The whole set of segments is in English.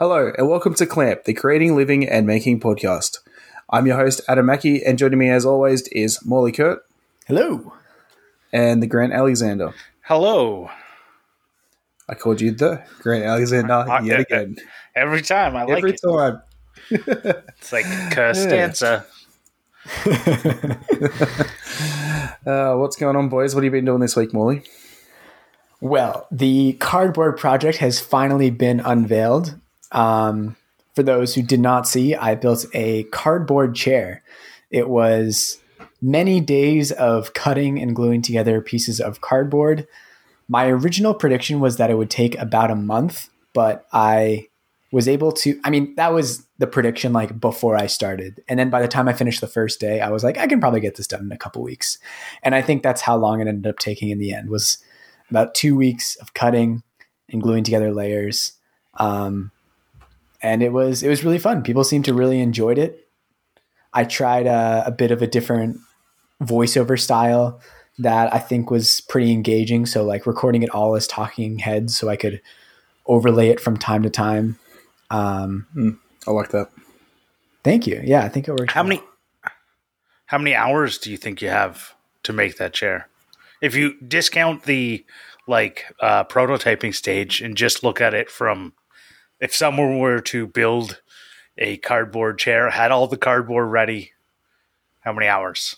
Hello, and welcome to Clamp, the Creating, Living, and Making podcast. I'm your host, Adam Mackey, and joining me as always is Morley Kert Hello. and the Grant Alexander. Hello. I called you the Grant Alexander Uh, yet uh, again. Every time I like Every it. time. It's like Costanza. Uh, what's going on, boys? What have you been doing this week, Morley? Well, the cardboard project has finally been unveiled. Um, for those who did not see, I built a cardboard chair. It was many days of cutting and gluing together pieces of cardboard. My original prediction was that it would take about a month, but I was able to. I mean, that was the prediction like before I started. And then by the time I finished the first day, I was like, I can probably get this done in a couple weeks. And I think that's how long it ended up taking in the end was about two weeks of cutting and gluing together layers. Um, and it was it was really fun. People seemed to really enjoyed it. I tried a, a bit of a different voiceover style that I think was pretty engaging. So like recording it all as talking heads, so I could overlay it from time to time. Um, I like that. thank you. Yeah, I think it works. How well. many how many hours do you think you have to make that chair? If you discount the like uh, prototyping stage and just look at it from if someone were to build a cardboard chair, had all the cardboard ready, how many hours?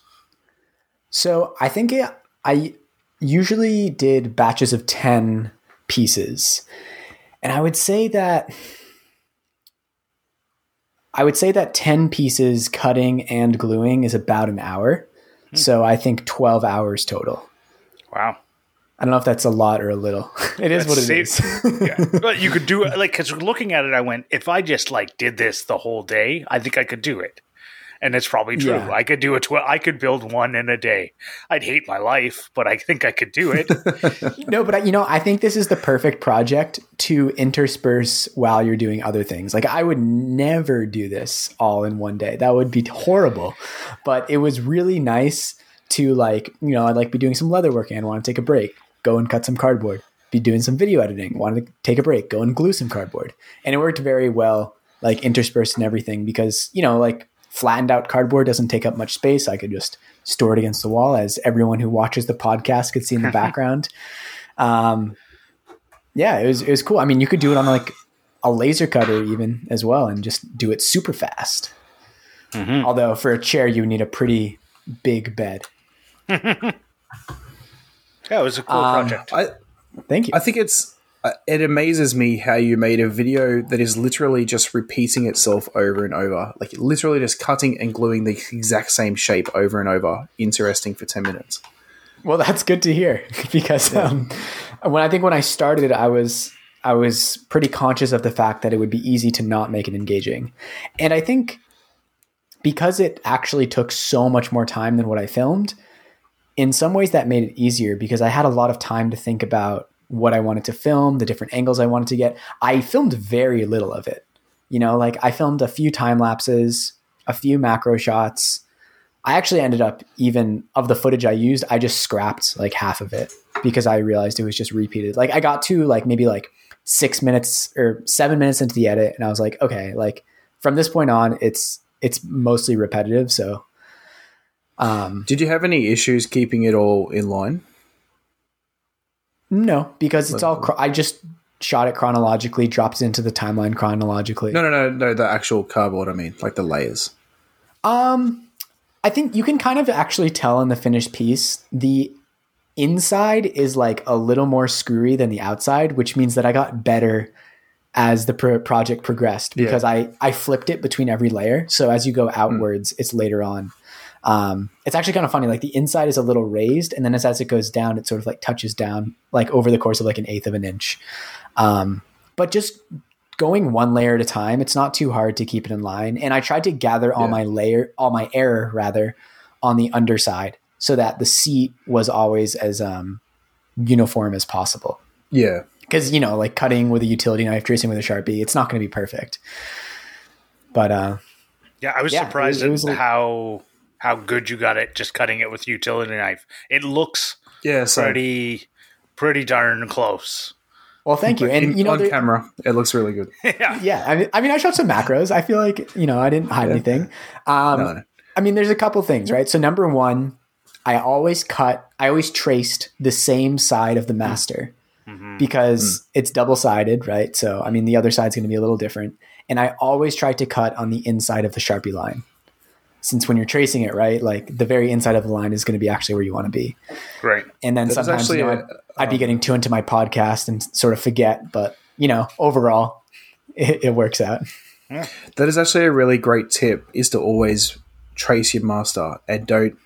So I think it, I usually did batches of 10 pieces. And I would say that I would say that 10 pieces cutting and gluing is about an hour. Hmm. So I think 12 hours total. Wow. I don't know if that's a lot or a little. It is what it That's is. yeah. But you could do it like because looking at it, I went, if I just like did this the whole day, I think I could do it. And it's probably true. Yeah. I could do it. Tw- I could build one in a day. I'd hate my life, but I think I could do it. no, but I, you know, I think this is the perfect project to intersperse while you're doing other things. Like I would never do this all in one day. That would be horrible. But it was really nice to like, you know, I'd like be doing some leather work and want to take a break, go and cut some cardboard, be doing some video editing, want to take a break, go and glue some cardboard. And it worked very well, like interspersed and everything because, you know, like flattened out cardboard doesn't take up much space. I could just store it against the wall as everyone who watches the podcast could see in the background. Um, yeah, it was it was cool. I mean, you could do it on like a laser cutter even as well, and just do it super fast. Mhm. Although for a chair, you need a pretty big bed. Yeah, it was a cool Um, project. I, Thank you. I think it's it amazes me how you made a video that is literally just repeating itself over and over, like literally just cutting and gluing the exact same shape over and over. Interesting for ten minutes. Well, that's good to hear because um, when I think when I started I was I was pretty conscious of the fact that it would be easy to not make it engaging, and I think because it actually took so much more time than what I filmed, in some ways that made it easier because I had a lot of time to think about what I wanted to film, the different angles I wanted to get. I filmed very little of it. You know, like I filmed a few time lapses, a few macro shots. I actually ended up even of the footage I used, I just scrapped like half of it because I realized it was just repeated. Like I got to like maybe like six minutes or seven minutes into the edit, and I was like, okay, like from this point on, it's it's mostly repetitive. So, um, Did you have any issues keeping it all in line? No, because it's all chro- I just shot it chronologically, dropped it into the timeline chronologically. No, no, no, no. The actual cardboard. I mean, like the layers. Um, I think you can kind of actually tell in the finished piece the inside is like a little more screwy than the outside, which means that I got better as the pro- project progressed Yeah. because I I flipped it between every layer. So as you go outwards, it's later on. Um, it's actually kind of funny. Like the inside is a little raised, and then as, as it goes down, it sort of like touches down like over the course of like an eighth of an inch. Um, but just going one layer at a time, it's not too hard to keep it in line. And I tried to gather all Yeah. my layer, all my error rather, on the underside, so that the seat was always as um, uniform as possible. Yeah. Because you know, like cutting with a utility knife, tracing with a sharpie, it's not going to be perfect. But uh, Yeah, I was Yeah, surprised it- it was at like- how how good you got it just cutting it with utility knife. It looks Yeah, so pretty pretty darn close. Well, thank you. And in- you know, on there- camera, it looks really good. yeah. yeah, I mean, I mean, I shot some macros. I feel like you know, I didn't hide anything. Um, No, no. I mean, there's a couple things, right? So number one, I always cut. I always traced the same side of the mm-hmm. master mm-hmm. because mm. it's double sided, right? So I mean, the other side's going to be a little different, and I always try to cut on the inside of the sharpie line. Since when you're tracing it, right, like the very inside of the line is going to be actually where you want to be. Right. And then That is sometimes actually you know, a- I'd, I'd be um, getting too into my podcast and sort of forget, but you know, overall, it, it works out. That is actually a really great tip: is to always trace your master and don't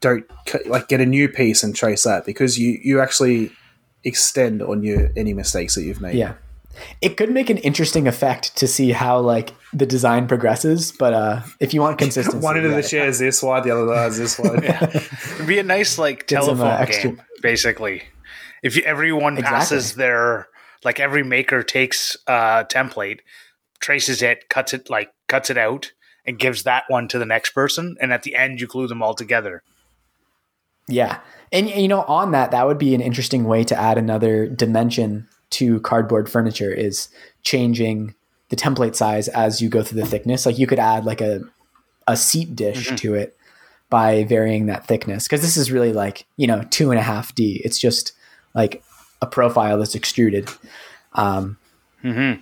don't like get a new piece and trace that because you you actually extend on your any mistakes that you've made. Yeah. It could make an interesting effect to see how like the design progresses, but uh if you want consistency, One end of the chair is this wide, the other one is this wide. It'd be a nice like Get some, uh, telephone extra- game, basically. If you, everyone Exactly. passes their like every maker takes a template, traces it, cuts it like cuts it out, and gives that one to the next person, and at the end you glue them all together. Yeah. And you know, on that, that would be an interesting way to add another dimension to cardboard furniture is changing the template size as you go through the thickness. Like you could add like a a seat dish to it by varying that thickness. Cause this is really like, you know, two and a half D. It's just like a profile that's extruded. Um,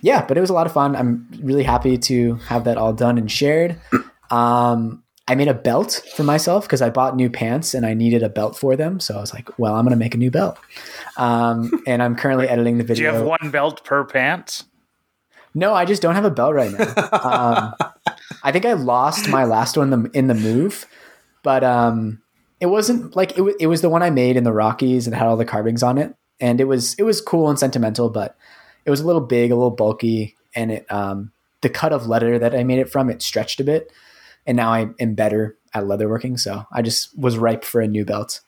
yeah, but it was a lot of fun. I'm really happy to have that all done and shared. Um, I made a belt for myself because I bought new pants and I needed a belt for them. So I was like, well, I'm going to make a new belt. Um, and I'm currently editing the video. Do you have one belt per pants? No, I just don't have a belt right now. Um, I think I lost my last one in the, in the move, but um, it wasn't like it, wa- it was the one I made in the Rockies and had all the carvings on it, and it was it was cool and sentimental, but it was a little big, a little bulky, and it um, the cut of leather that I made it from it stretched a bit, and now I am better at leatherworking, so I just was ripe for a new belt.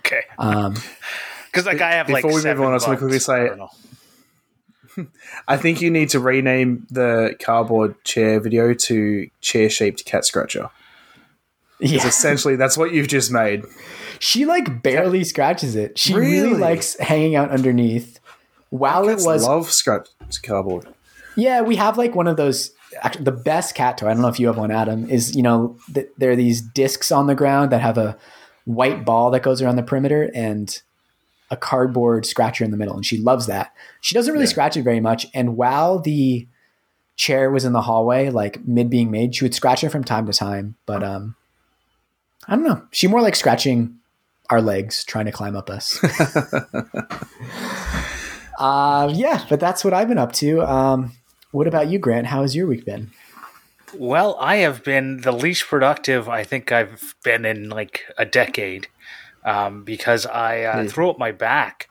Okay, Um, because like I have like Before we move on, I just wanna quickly say- I don't know. I think you need to rename the cardboard chair video to chair shaped cat scratcher. yeah, Essentially, that's what you've just made. she like barely scratches it. She really, Really? likes hanging out underneath. While it Cats was love scratch cardboard. Yeah, we have like one of those. Actually, the best cat toy. I don't know if you have one, Adam. Is you know th- there are these discs on the ground that have a white ball that goes around the perimeter and a cardboard scratcher in the middle, and she loves that. She doesn't really scratch it very much, and while the chair was in the hallway, like mid being made, she would scratch it from time to time. But um, I don't know. She more like scratching our legs, trying to climb up us. uh, yeah, but that's what I've been up to. Um, what about you, Grant? How has your week been? Well, I have been the least productive I think I've been in like a decade um, because I uh, threw up my back.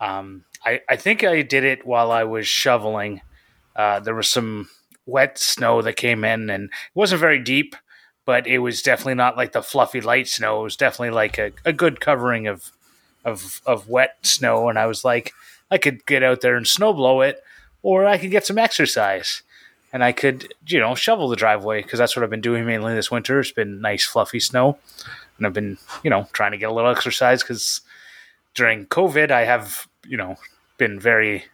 Um, I, I think I did it while I was shoveling. Uh, there was some wet snow that came in, and it wasn't very deep, but it was definitely not like the fluffy light snow. It was definitely like a, a good covering of, of of wet snow, and I was like, I could get out there and snow blow it, or I could get some exercise and I could, you know, shovel the driveway because that's what I've been doing mainly this winter. It's been nice, fluffy snow, and I've been, you know, trying to get a little exercise because during COVID, I have, you know, been very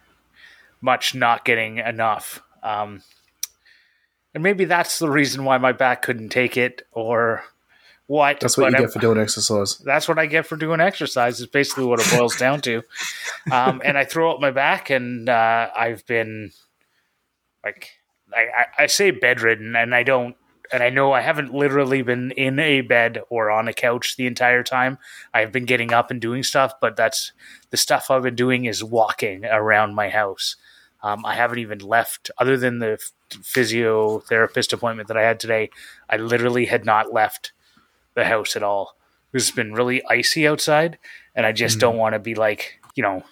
much not getting enough. Um, and maybe that's the reason why my back couldn't take it, or what. That's what you I'm- get for doing exercise. that's what I get for doing exercise. Is basically what it boils down to. Um, and I throw up my back, and uh, I've been like, I, I, I say bedridden, and I don't, and I know I haven't literally been in a bed or on a couch the entire time. I've been getting up and doing stuff, but that's the stuff I've been doing is walking around my house. Um, I haven't even left, other than the physiotherapist appointment that I had today. I literally had not left the house at all. It's been really icy outside, and I just don't want to be like, you know,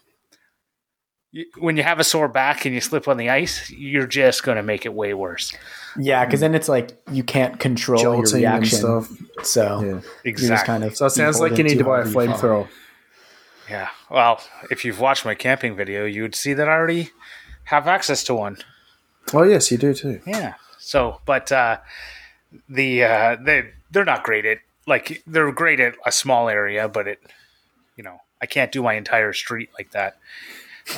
when you have a sore back and you slip on the ice, you're just going to make it way worse. Yeah, because then it's like you can't control your Jolting and reaction. stuff. So Yeah. you're just Exactly. kind of So it sounds like you need to buy a flamethrower. Yeah. Well, if you've watched my camping video, you would see that I already have access to one. Oh yes, you do too. Yeah. So, but uh, the uh, they they're not great at like they're great at a small area, but it you know, I can't do my entire street like that.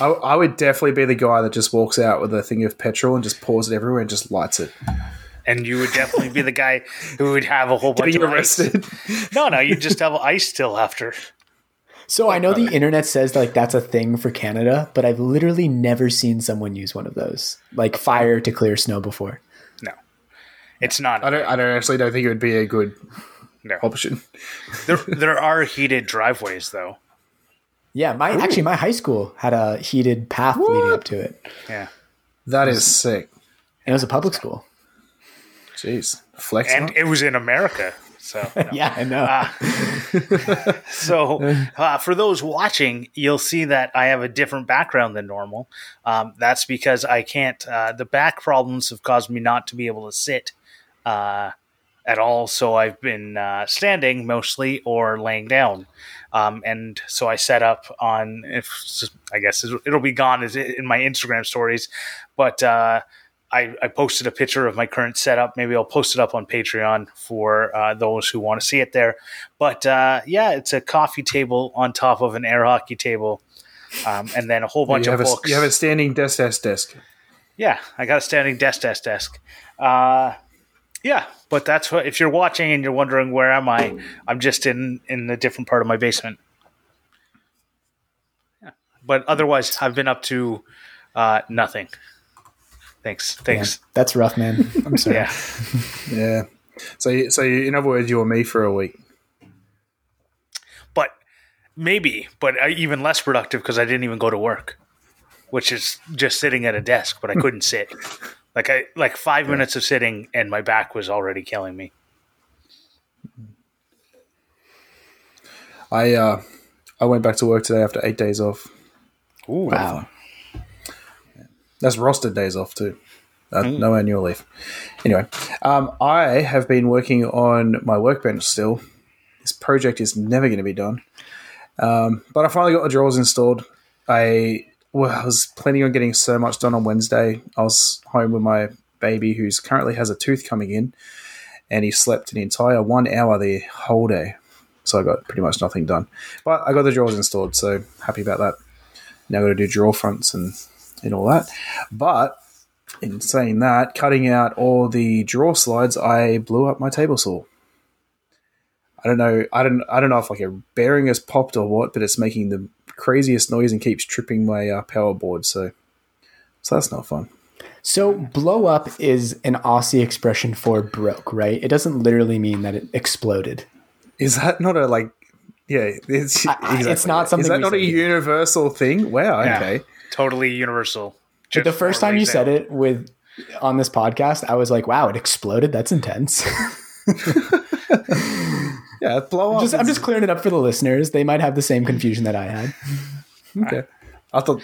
I, I would definitely be the guy that just walks out with a thing of petrol and just pours it everywhere and just lights it. And you would definitely be the guy who would have a whole bunch Getting of ice. arrested. No, no, you'd just have ice still after. So I know the internet says like that's a thing for Canada, but I've literally never seen someone use one of those, like fire to clear snow before. No, it's not. I don't. I don't actually don't think it would be a good no. option. There, there are heated driveways though. Yeah, my actually my high school had a heated path leading up to it. Yeah, That is sick. And it was a public school. Jeez, flex. and it was in America. So, Yeah, I know. so uh, for those watching, you'll see that I have a different background than normal. Um, that's because I can't. Uh, the back problems have caused me not to be able to sit uh, at all. So I've been uh, standing mostly or laying down. Um, and so I set up on. If I guess it'll be gone as in my Instagram stories, but. Uh, I, I posted a picture of my current setup. Maybe I'll post it up on Patreon for uh, those who want to see it there. But uh, yeah, it's a coffee table on top of an air hockey table, um, and then a whole bunch of a, books. you have a standing desk desk desk. yeah, I got a standing desk, desk, desk. Yeah, but that's what. If you're watching and you're wondering where am I, I'm just in in a different part of my basement. Yeah, but otherwise, I've been up to uh, nothing. Thanks, Yeah, thanks. that's rough, man. I'm sorry. Yeah. Yeah. So, you- so you- in other words, you were me for a week. but maybe, but even less productive because I didn't even go to work, which is just sitting at a desk, but I couldn't sit. Like I like five minutes of sitting, and my back was already killing me. I uh, I went back to work today after eight days off. Ooh, Wow. That's rostered days off too. Uh, No annual leave. Anyway, um, I have been working on my workbench still. This project is never going to be done. Um, but I finally got the drawers installed. I, well, I was planning on getting so much done on Wednesday. I was home with my baby, who's currently has a tooth coming in, and he slept an entire one hour the whole day. So I got pretty much nothing done. But I got the drawers installed, so happy about that. Now I've got to do drawer fronts and, and all that. But in saying that, cutting out all the drawer slides, I blew up my table saw. I don't know. I don't. I don't know if like a bearing has popped or what, but it's making the craziest noise and keeps tripping my uh, power board. So, so that's not fun. So blow up is an Aussie expression for broke, right? It doesn't literally mean that it exploded. Is that not a like? Yeah, it's I- it's not something Is that not a say universal thing? Wow. Yeah. Okay. totally universal. But the first time you said it with on this podcast, I was like, "Wow, it exploded. That's intense." Yeah, blow up. just, I'm just clearing it up for the listeners. They might have the same confusion that I had. Okay. I thought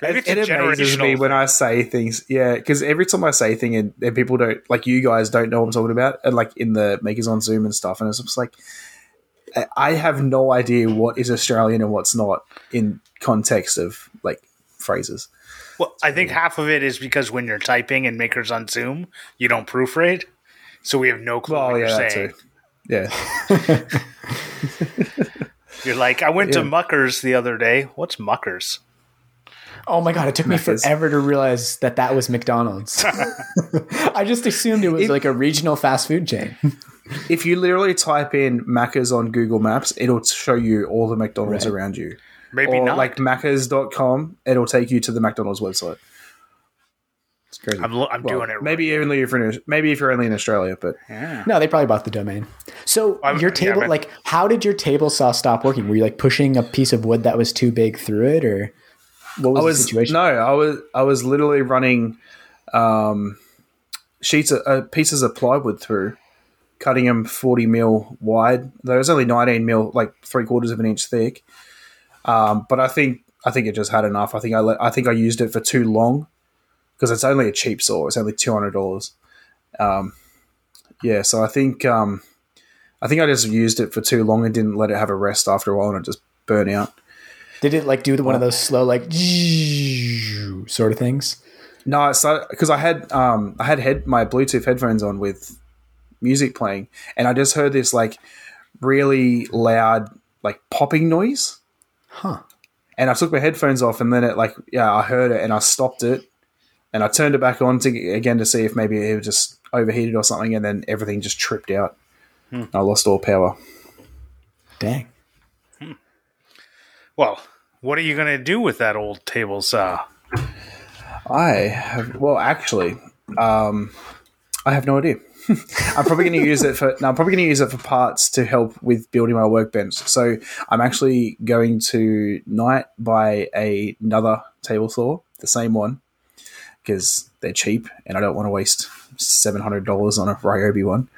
Maybe it, it amazes me when I say things. Yeah, because every time I say thing and, and people don't like you guys don't know what I'm talking about, and like in the makers on Zoom and stuff, and it's just like I- I have no idea what is Australian and what's not in context of like phrases. Well, I think half of it is because when you're typing in Makers on Zoom, you don't proofread, so we have no clue Oh what yeah, you're saying. too. Yeah, You're like, I went Yeah. to Muckers the other day. What's Muckers? Oh my god, it took me forever to realize that that was McDonald's. I just assumed it was like a regional fast food chain. if you literally type in Macca's on Google Maps, it'll show you all the McDonald's Right. around you. Maybe or not. like Maccas.com, it'll take you to the McDonald's website. It's crazy. I'm, lo- I'm Well, doing it. Maybe only if you're in, maybe if you're only in Australia, but Yeah. No, they probably bought the domain. So I'm- your table, but- like, how did your table saw stop working? Were you like pushing a piece of wood that was too big through it, or what was, I was the situation? no, I was I was literally running um, sheets of uh, pieces of plywood through, cutting them forty mil wide. There was only nineteen mil, like three quarters of an inch thick. Um, but I think I think it just had enough. I think I let, I think I used it for too long because it's only a cheap saw. It's only two hundred dollars. Um, yeah, so I think um, I think I just used it for too long and didn't let it have a rest after a while, and it just burnt out. Did it like do the, one of those slow like sort of things? No, so because I had um I had head my Bluetooth headphones on with music playing, and I just heard this like really loud like popping noise, Huh. And I took my headphones off, and then it like yeah, I heard it, and I stopped it, and I turned it back on to again to see if maybe it was just overheated or something, and then everything just tripped out. I lost all power. Dang. Well, what are you going to do with that old table saw? I have well, actually, um, I have no idea. I'm probably going to use it for. No, I'm probably going to use it for parts to help with building my workbench. So I'm actually going to night buy a, another table saw, the same one, because they're cheap, and I don't want to waste seven hundred dollars on a Ryobi one.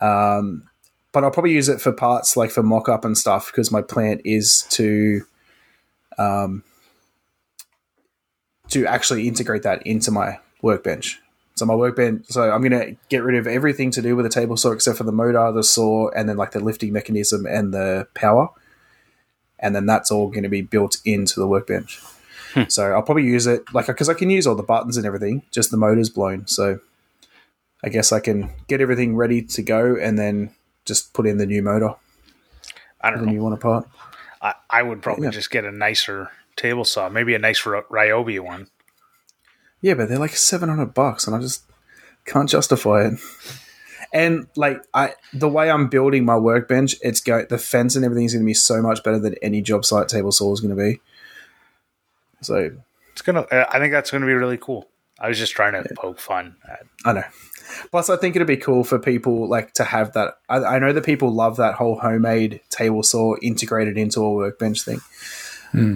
Um, but I'll probably use it for parts like for mock up and stuff because my plan is to um, to actually integrate that into my workbench. So my workbench, so I'm to get rid of everything to do with the table saw except for the motor, the saw, and then like the lifting mechanism and the power, and then that's all going to be built into the workbench. Hmm. So I'll probably use it like because I can use all the buttons and everything, just the motor's blown. So I guess I can get everything ready to go and then just put in the new motor, I don't know. new one apart. I, I would probably Yeah. just get a nicer table saw, maybe a nice Ry- Ryobi one. Yeah, but they're like seven hundred bucks, and I just can't justify it. And like I, the way I'm building my workbench, it's go the fence and everything is going to be so much better than any job site table saw is going to be. So It's gonna. uh, I think that's gonna be really cool. I was just trying to poke fun at. I know. Plus, I think it'd be cool for people like to have that. I, I know that people love that whole homemade table saw integrated into a workbench thing.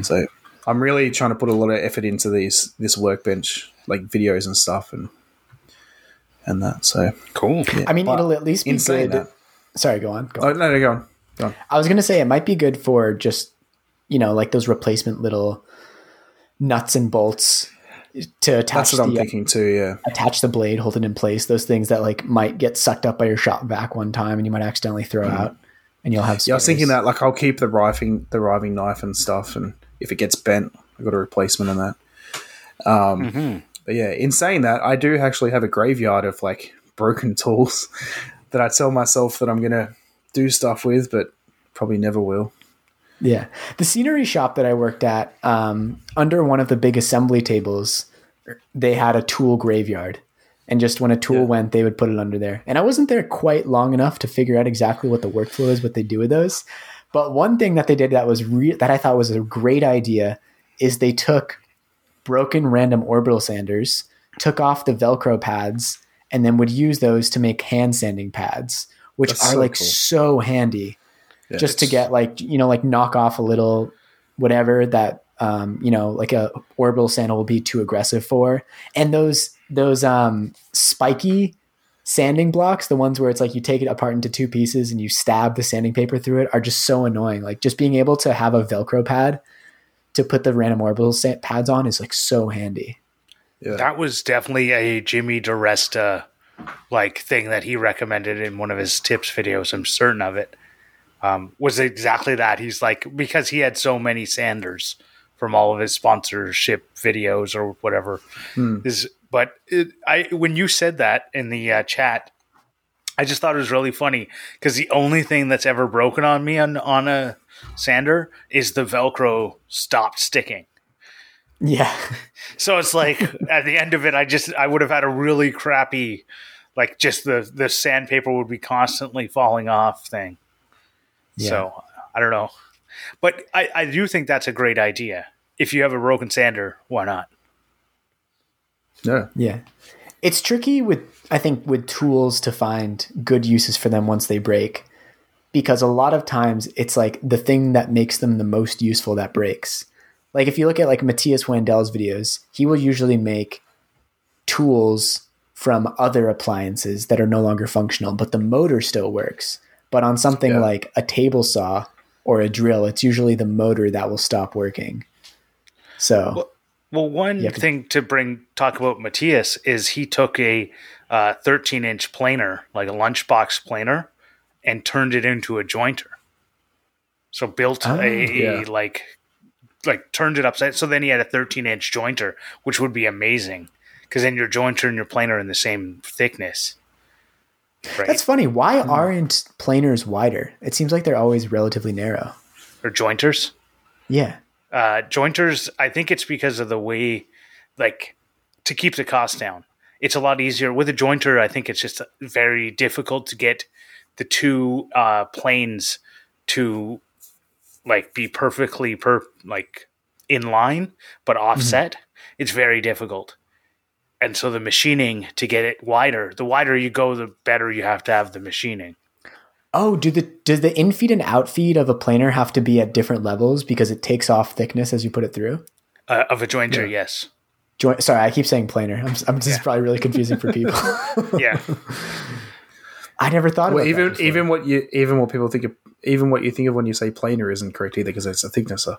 So I'm really trying to put a lot of effort into these this workbench like videos and stuff and and that. So Cool. I mean, But it'll at least be in good. that- Sorry, go on. Go on. oh no, no, go on, go on. I was gonna say it might be good for just you know like those replacement little nuts and bolts to attach That's what I'm the thinking too. Yeah. attach the blade, hold it in place. Those things that like might get sucked up by your shop vac one time, and you might accidentally throw out, and you'll have. Mm-hmm. Yeah, I was thinking that like I'll keep the riving the riving knife and stuff, and if it gets bent, I've got a replacement in that. Um, But yeah, in saying that, I do actually have a graveyard of like broken tools that I tell myself that I'm gonna do stuff with, but probably never will. Yeah. The scenery shop that I worked at, um, under one of the big assembly tables, they had a tool graveyard. And just when a tool Yeah. went, they would put it under there. And I wasn't there quite long enough to figure out exactly what the workflow is, what they do with those. But one thing that they did that was re- that I thought was a great idea is they took broken random orbital sanders, took off the Velcro pads, and then would use those to make hand sanding pads, which That's are so like cool. so handy Yeah, just to get like you know like knock off a little whatever that um, you know like a orbital sander will be too aggressive for and those those um, spiky sanding blocks the ones where it's like you take it apart into two pieces and you stab the sanding paper through it are just so annoying like just being able to have a velcro pad to put the random orbital sa- pads on is like so handy yeah. That was definitely a Jimmy DeResta like thing that he recommended in one of his tips videos. I'm certain of it. Um, was exactly that. He's like because he had so many Sanders from all of his sponsorship videos or whatever. Is but it, I when you said that in the uh, chat, I just thought it was really funny because the only thing that's ever broken on me on on a sander is the Velcro stopped sticking. yeah So it's like at the end of it, I just I would have had a really crappy, like just the the sandpaper would be constantly falling off thing. So I don't know, but I I do think that's a great idea. If you have a broken sander, why not? yeah. Yeah. It's tricky with I think with tools to find good uses for them once they break because a lot of times it's like the thing that makes them the most useful that breaks. Like if you look at like Matthias Wandel's videos, he will usually make tools from other appliances that are no longer functional, but the motor still works. But on something Yeah. like a table saw or a drill, it's usually the motor that will stop working. So Well, Well, one to- thing to bring talk about Matthias is he took a uh, 13 inch planer, like a lunchbox planer, and turned it into a jointer. So built Oh, a, yeah. like like turned it upside. So then he had a 13 inch jointer, which would be amazing because then your jointer and your planer are in the same thickness. Right? That's funny. Why aren't planers wider? It seems like they're always relatively narrow. or jointers. Yeah. Uh, jointers, I think it's because of the way, like, to keep the cost down. It's a lot easier with a jointer. I think it's just very difficult to get the two uh, planes to like be perfectly per like in line but offset. It's very difficult. And so the machining to get it wider, the wider you go, the better you have to have the machining. Oh, do the does the infeed and outfeed of a planer have to be at different levels because it takes off thickness as you put it through? Uh, of a jointer, yes. Joint, sorry, I keep saying planer. I'm, I'm this is probably really confusing for people. Yeah. I never thought Well, about even that even what you even what people think of even what you think of when you say planer isn't correct either because it's a thicknesser.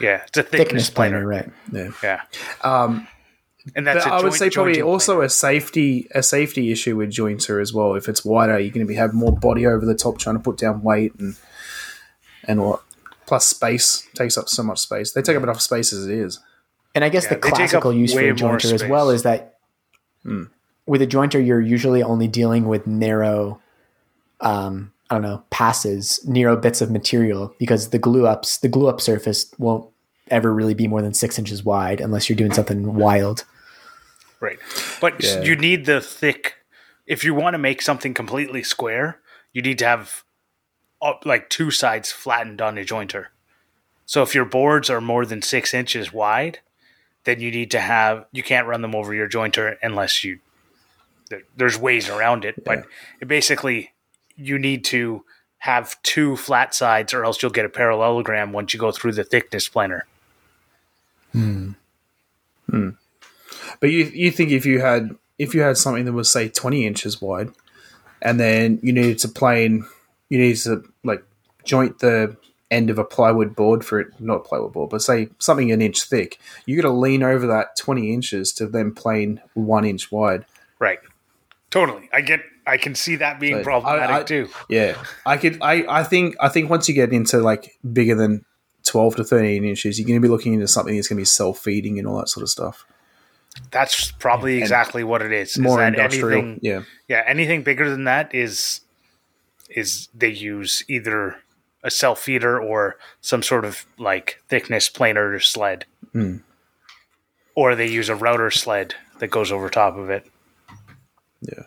Yeah. It's a thickness, thickness planer. planer, right? Yeah. Yeah. Um, And that's but a I would joint- say probably also planer. a safety a safety issue with jointer as well. If it's wider, you're going to be have more body over the top trying to put down weight and and what. Plus space takes up so much space. They take up enough space as it is. And I guess Yeah, the they take up classical use for a jointer as well is that with a jointer, you're usually only dealing with narrow, um, I don't know, passes, narrow bits of material because the glue ups, the glue up surface won't ever really be more than six inches wide unless you're doing something wild. Right. But Yeah. you need the thick. If you want to make something completely square, you need to have up, like two sides flattened on a jointer. So if your boards are more than six inches wide, then you need to have, you can't run them over your jointer unless you, there, there's ways around it. But it basically, you need to have two flat sides or else you'll get a parallelogram once you go through the thickness planer. Hmm. Hmm. But you you think if you had if you had something that was say twenty inches wide, and then you needed to plane, you needed to like joint the end of a plywood board for it, not plywood board, but say something an inch thick. You got to lean over that twenty inches to then plane one inch wide. Right. Totally. I get, I can see that being So, problematic I- I- too. Yeah, I could. I I think I think once you get into like bigger than twelve to thirteen inches, you're going to be looking into something that's going to be self feeding and all that sort of stuff. That's probably exactly what it is. is More that industrial. Anything, yeah. yeah, anything bigger than that is is they use either a self feeder or some sort of like thickness planer sled, Hmm. or they use a router sled that goes over top of it. Yeah.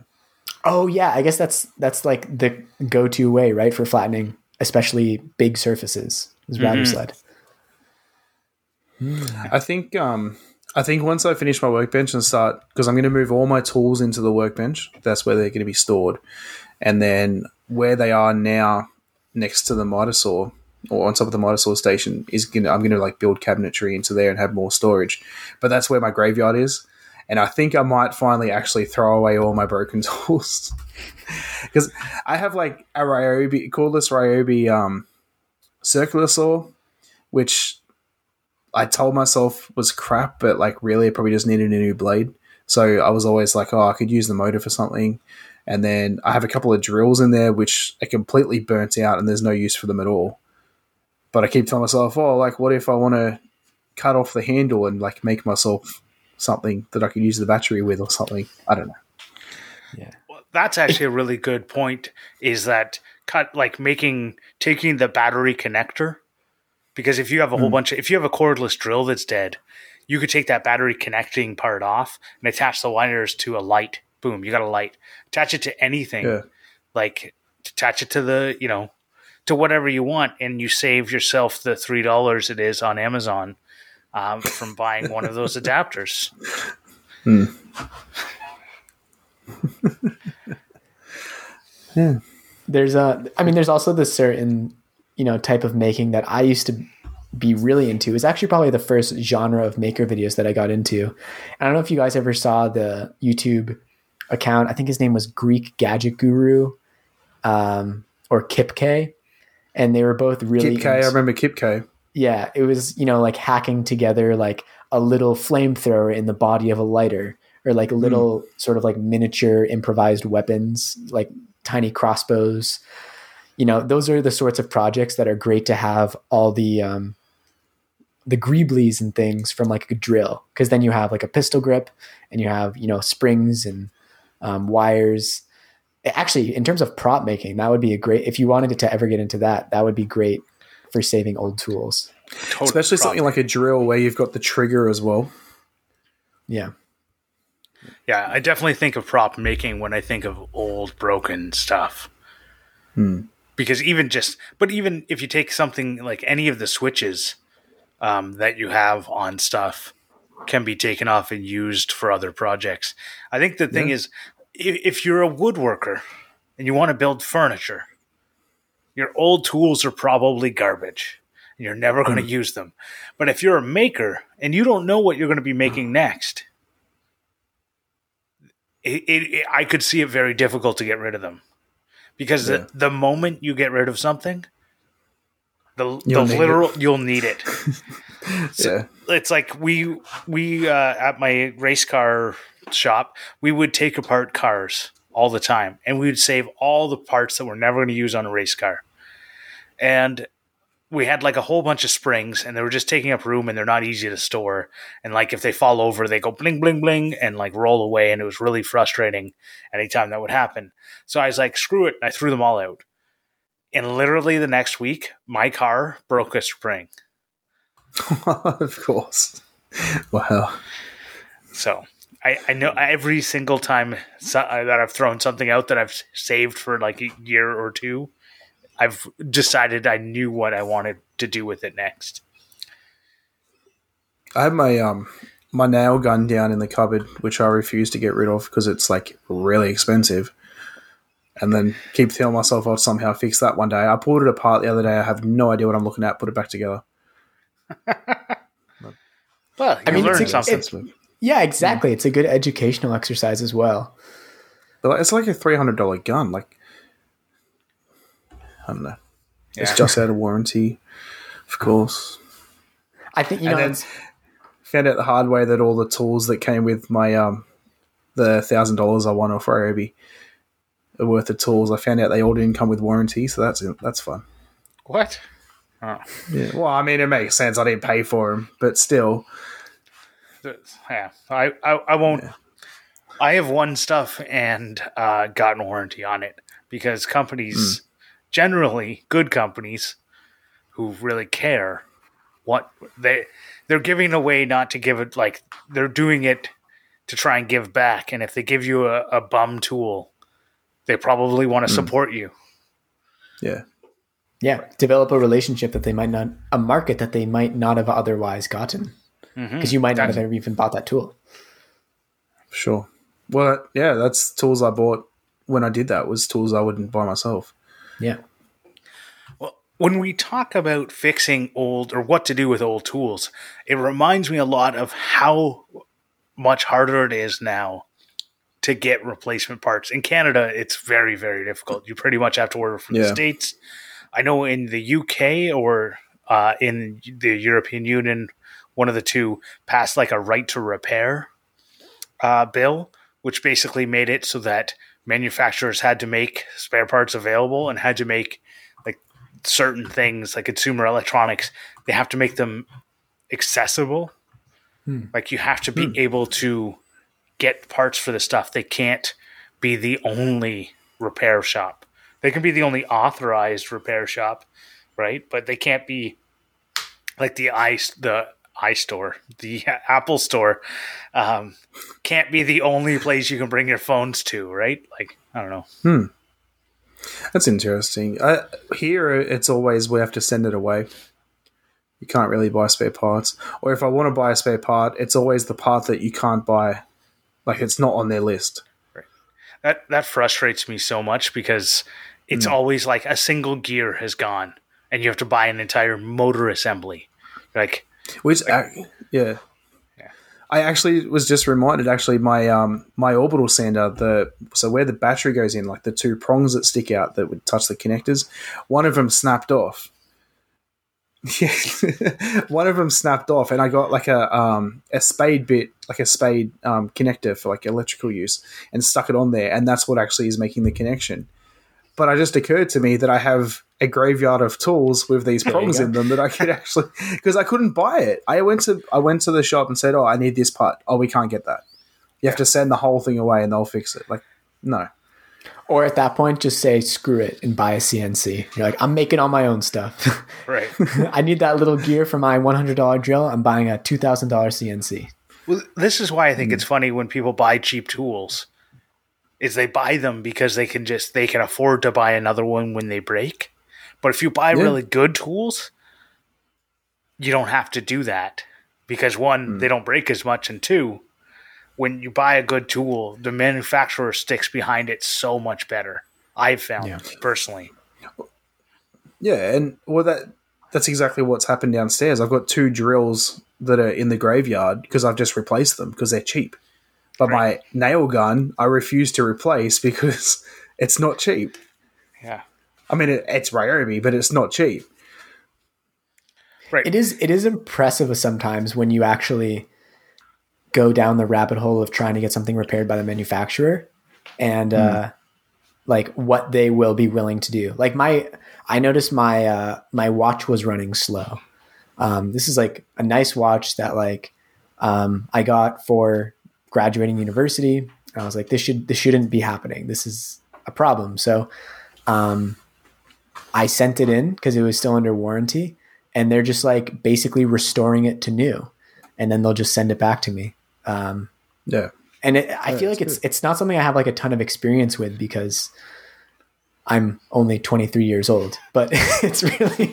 Oh yeah, I guess that's that's like the go-to way, right, for flattening, especially big surfaces. Is router sled. I think um I think once I finish my workbench and start because I'm going to move all my tools into the workbench. That's where they're going to be stored, and then where they are now, next to the miter saw or on top of the miter saw station, is going to I'm going to like build cabinetry into there and have more storage. But that's where my graveyard is, and I think I might finally actually throw away all my broken tools because I have like a Ryobi cordless Ryobi um circular saw, which I told myself was crap, but like really, I probably just needed a new blade. So I was always like, oh, I could use the motor for something. And then I have a couple of drills in there which are completely burnt out and there's no use for them at all. But I keep telling myself, oh, like, what if I want to cut off the handle and like make myself something that I could use the battery with or something? I don't know. Yeah. Well, that's actually a really good point. Is that cut like making taking the battery connector? Because if you have a whole hmm. bunch of if you have a cordless drill that's dead, you could take that battery connecting part off and attach the wires to a light. Boom, you got a light. Attach it to anything. Yeah. Like attach it to the you know to whatever you want, and you save yourself the three dollars it is on Amazon um, from buying one of those adapters. Hmm. There's a, I mean, there's also this certain, you know, type of making that I used to be really into. is actually probably the first genre of maker videos that I got into. And I don't know if you guys ever saw the YouTube account. I think his name was Greek Gadget Guru, um, or Kipkay, and they were both really. Kipkay, I remember Kipkay. yeah, it was you know like hacking together like a little flamethrower in the body of a lighter, or like little sort of like miniature improvised weapons, like tiny crossbows. You know, those are the sorts of projects that are great to have all the um, the greeblies and things from like a drill, because then you have like a pistol grip, and you have you know springs and um, wires. Actually, in terms of prop making, that would be a great. If you wanted to ever get into that, that would be great for saving old tools. total Especially prop. something like a drill where you've got the trigger as well. Yeah. Yeah, I definitely think of prop making when I think of old broken stuff. Because even just, but even if you take something like any of the switches um, that you have on stuff can be taken off and used for other projects. I think the thing is, if, if you're a woodworker and you want to build furniture, your old tools are probably garbage. And you're never going to use them. But if you're a maker and you don't know what you're going to be making next, it, it, it, I could see it very difficult to get rid of them because Yeah. the, the moment you get rid of something, the, the need it. literal you'll need it. yeah. It's like we we uh, at my race car shop we would take apart cars all the time and we would save all the parts that we're never going to use on a race car, and we had like a whole bunch of springs and they were just taking up room and they're not easy to store and like if they fall over they go bling bling bling and like roll away and it was really frustrating anytime that would happen so i was like screw it and i threw them all out and literally the next week my car broke a spring of course. Wow. so I, I know every single time so, uh, that I've thrown something out that I've saved for like a year or two, I've decided I knew what I wanted to do with it next. I have my um my nail gun down in the cupboard, which I refuse to get rid of because it's like really expensive. And then keep telling myself I'll somehow fix that one day. I pulled it apart the other day. I have no idea what I'm looking at. Put it back together. Well, I mean, learned it's- something. it's- Yeah, exactly. It's a good educational exercise as well. But it's like a three hundred dollar gun. Like I don't know. It's just out of warranty, of course. I think you And know. then- Found out the hard way that all the tools that came with my um the thousand dollars I won off Ryobi are worth of tools. I found out they all didn't come with warranty, so that's that's fun. what? Yeah. Well, I mean, it makes sense. I didn't pay for them, but still, Yeah, I, I, I won't. I have won stuff and uh, gotten warranty on it because companies, generally good companies, who really care, what they they're giving away not to give it like they're doing it to try and give back. And if they give you a, a bum tool, they probably want to hmm. support you. yeah. yeah, develop a relationship that they might not, a market that they might not have otherwise gotten, mm-hmm. because you might not have ever even bought that tool. Sure. Well, yeah, that's tools I bought when I did that was tools I wouldn't buy myself. Yeah, Well, when we talk about fixing old or what to do with old tools, it reminds me a lot of how much harder it is now to get replacement parts. In Canada, it's very, very difficult. You pretty much have to order from the States. I know in the UK or uh, in the European Union, one of the two passed like a right to repair uh, bill, which basically made it so that manufacturers had to make spare parts available and had to make like certain things like consumer electronics they have to make them accessible. Hmm. Like you have to be hmm. able to get parts for the stuff. They can't be the only repair shop. They can be the only authorized repair shop right? But they can't be like the ice the iStore, the Apple Store, um, can't be the only place you can bring your phones to, right? Like, I don't know. That's interesting. I, here, it's always we have to send it away. You can't really buy spare parts. Or if I want to buy a spare part, it's always the part that you can't buy. Like, it's not on their list. That that frustrates me so much because it's always like a single gear has gone, and you have to buy an entire motor assembly. Like, Which, I, yeah. I actually was just reminded. Actually, my um my orbital sander, the so where the battery goes in, like the two prongs that stick out that would touch the connectors, one of them snapped off. Yeah, one of them snapped off, and I got like a um a spade bit, like a spade um connector for like electrical use, and stuck it on there, and that's what actually is making the connection. But it just occurred to me that I have a graveyard of tools with these prongs in them that I could actually because I couldn't buy it. I went to I went to the shop and said, "Oh, I need this part." Oh, we can't get that. You have to send the whole thing away and they'll fix it. Like, no. Or at that point, just say screw it and buy a CNC. You're like, I'm making all my own stuff. Right. I need that little gear for my $100 drill. I'm buying a $2,000 CNC. Well, this is why I think hmm. it's funny when people buy cheap tools. Is they buy them because they can just they can afford to buy another one when they break. But if you buy Yeah. really good tools, you don't have to do that because one, hmm. they don't break as much, and two, when you buy a good tool, the manufacturer sticks behind it so much better. I've found Yeah. personally. Yeah, and well, that that's exactly what's happened downstairs. I've got two drills that are in the graveyard because I've just replaced them because they're cheap. But my nail gun, I refuse to replace because it's not cheap. Yeah. I mean, it, it's Ryobi, but it's not cheap. Right. It is it is impressive sometimes when you actually go down the rabbit hole of trying to get something repaired by the manufacturer and uh, like what they will be willing to do. Like my I noticed my uh, my watch was running slow. Um, this is like a nice watch that like um, I got for graduating university. And I was like, this should this shouldn't be happening. This is a problem. So um, I sent it in because it was still under warranty, and they're just like basically restoring it to new, and then they'll just send it back to me. Um, Yeah. and it, I Yeah, feel like it's it's not something I have like a ton of experience with because I'm only 23 years old. But it's really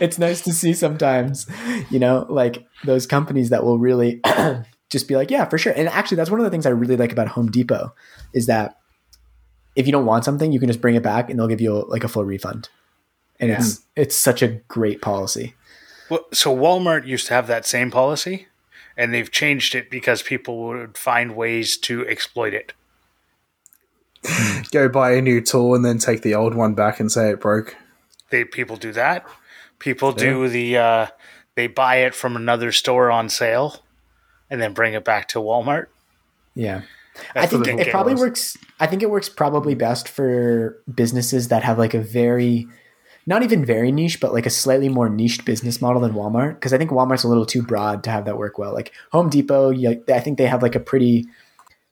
it's nice to see sometimes, you know, like those companies that will really just be like, yeah, for sure. And actually, that's one of the things I really like about Home Depot is that if you don't want something, you can just bring it back and they'll give you like a full refund. And it's it's such a great policy. Well, so Walmart used to have that same policy, and they've changed it because people would find ways to exploit it. Go buy a new tool and then take the old one back and say it broke. They people do that. People do the uh, they buy it from another store on sale, and then bring it back to Walmart. Yeah. I think it probably was. works. I think it works probably best for businesses that have like a very, not even very niche, but like a slightly more niched business model than Walmart. Because I think Walmart's a little too broad to have that work well. Like Home Depot, yeah, I think they have like a pretty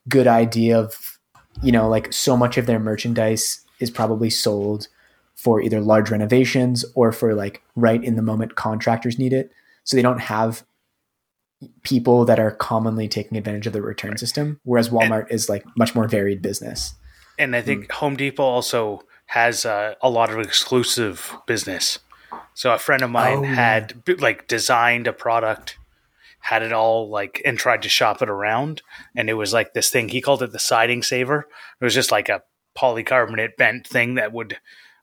good idea of, you know, like so much of their merchandise is probably sold for either large renovations or for like right in the moment contractors need it. So they don't have people that are commonly taking advantage of the return system, whereas Walmart is like much more varied business. And I think Home Depot also has uh, a lot of exclusive business. So a friend of mine Oh, had b- like designed a product, had it all like, and tried to shop it around, and it was like this thing. He called it the siding saver. It was just like a polycarbonate bent thing that would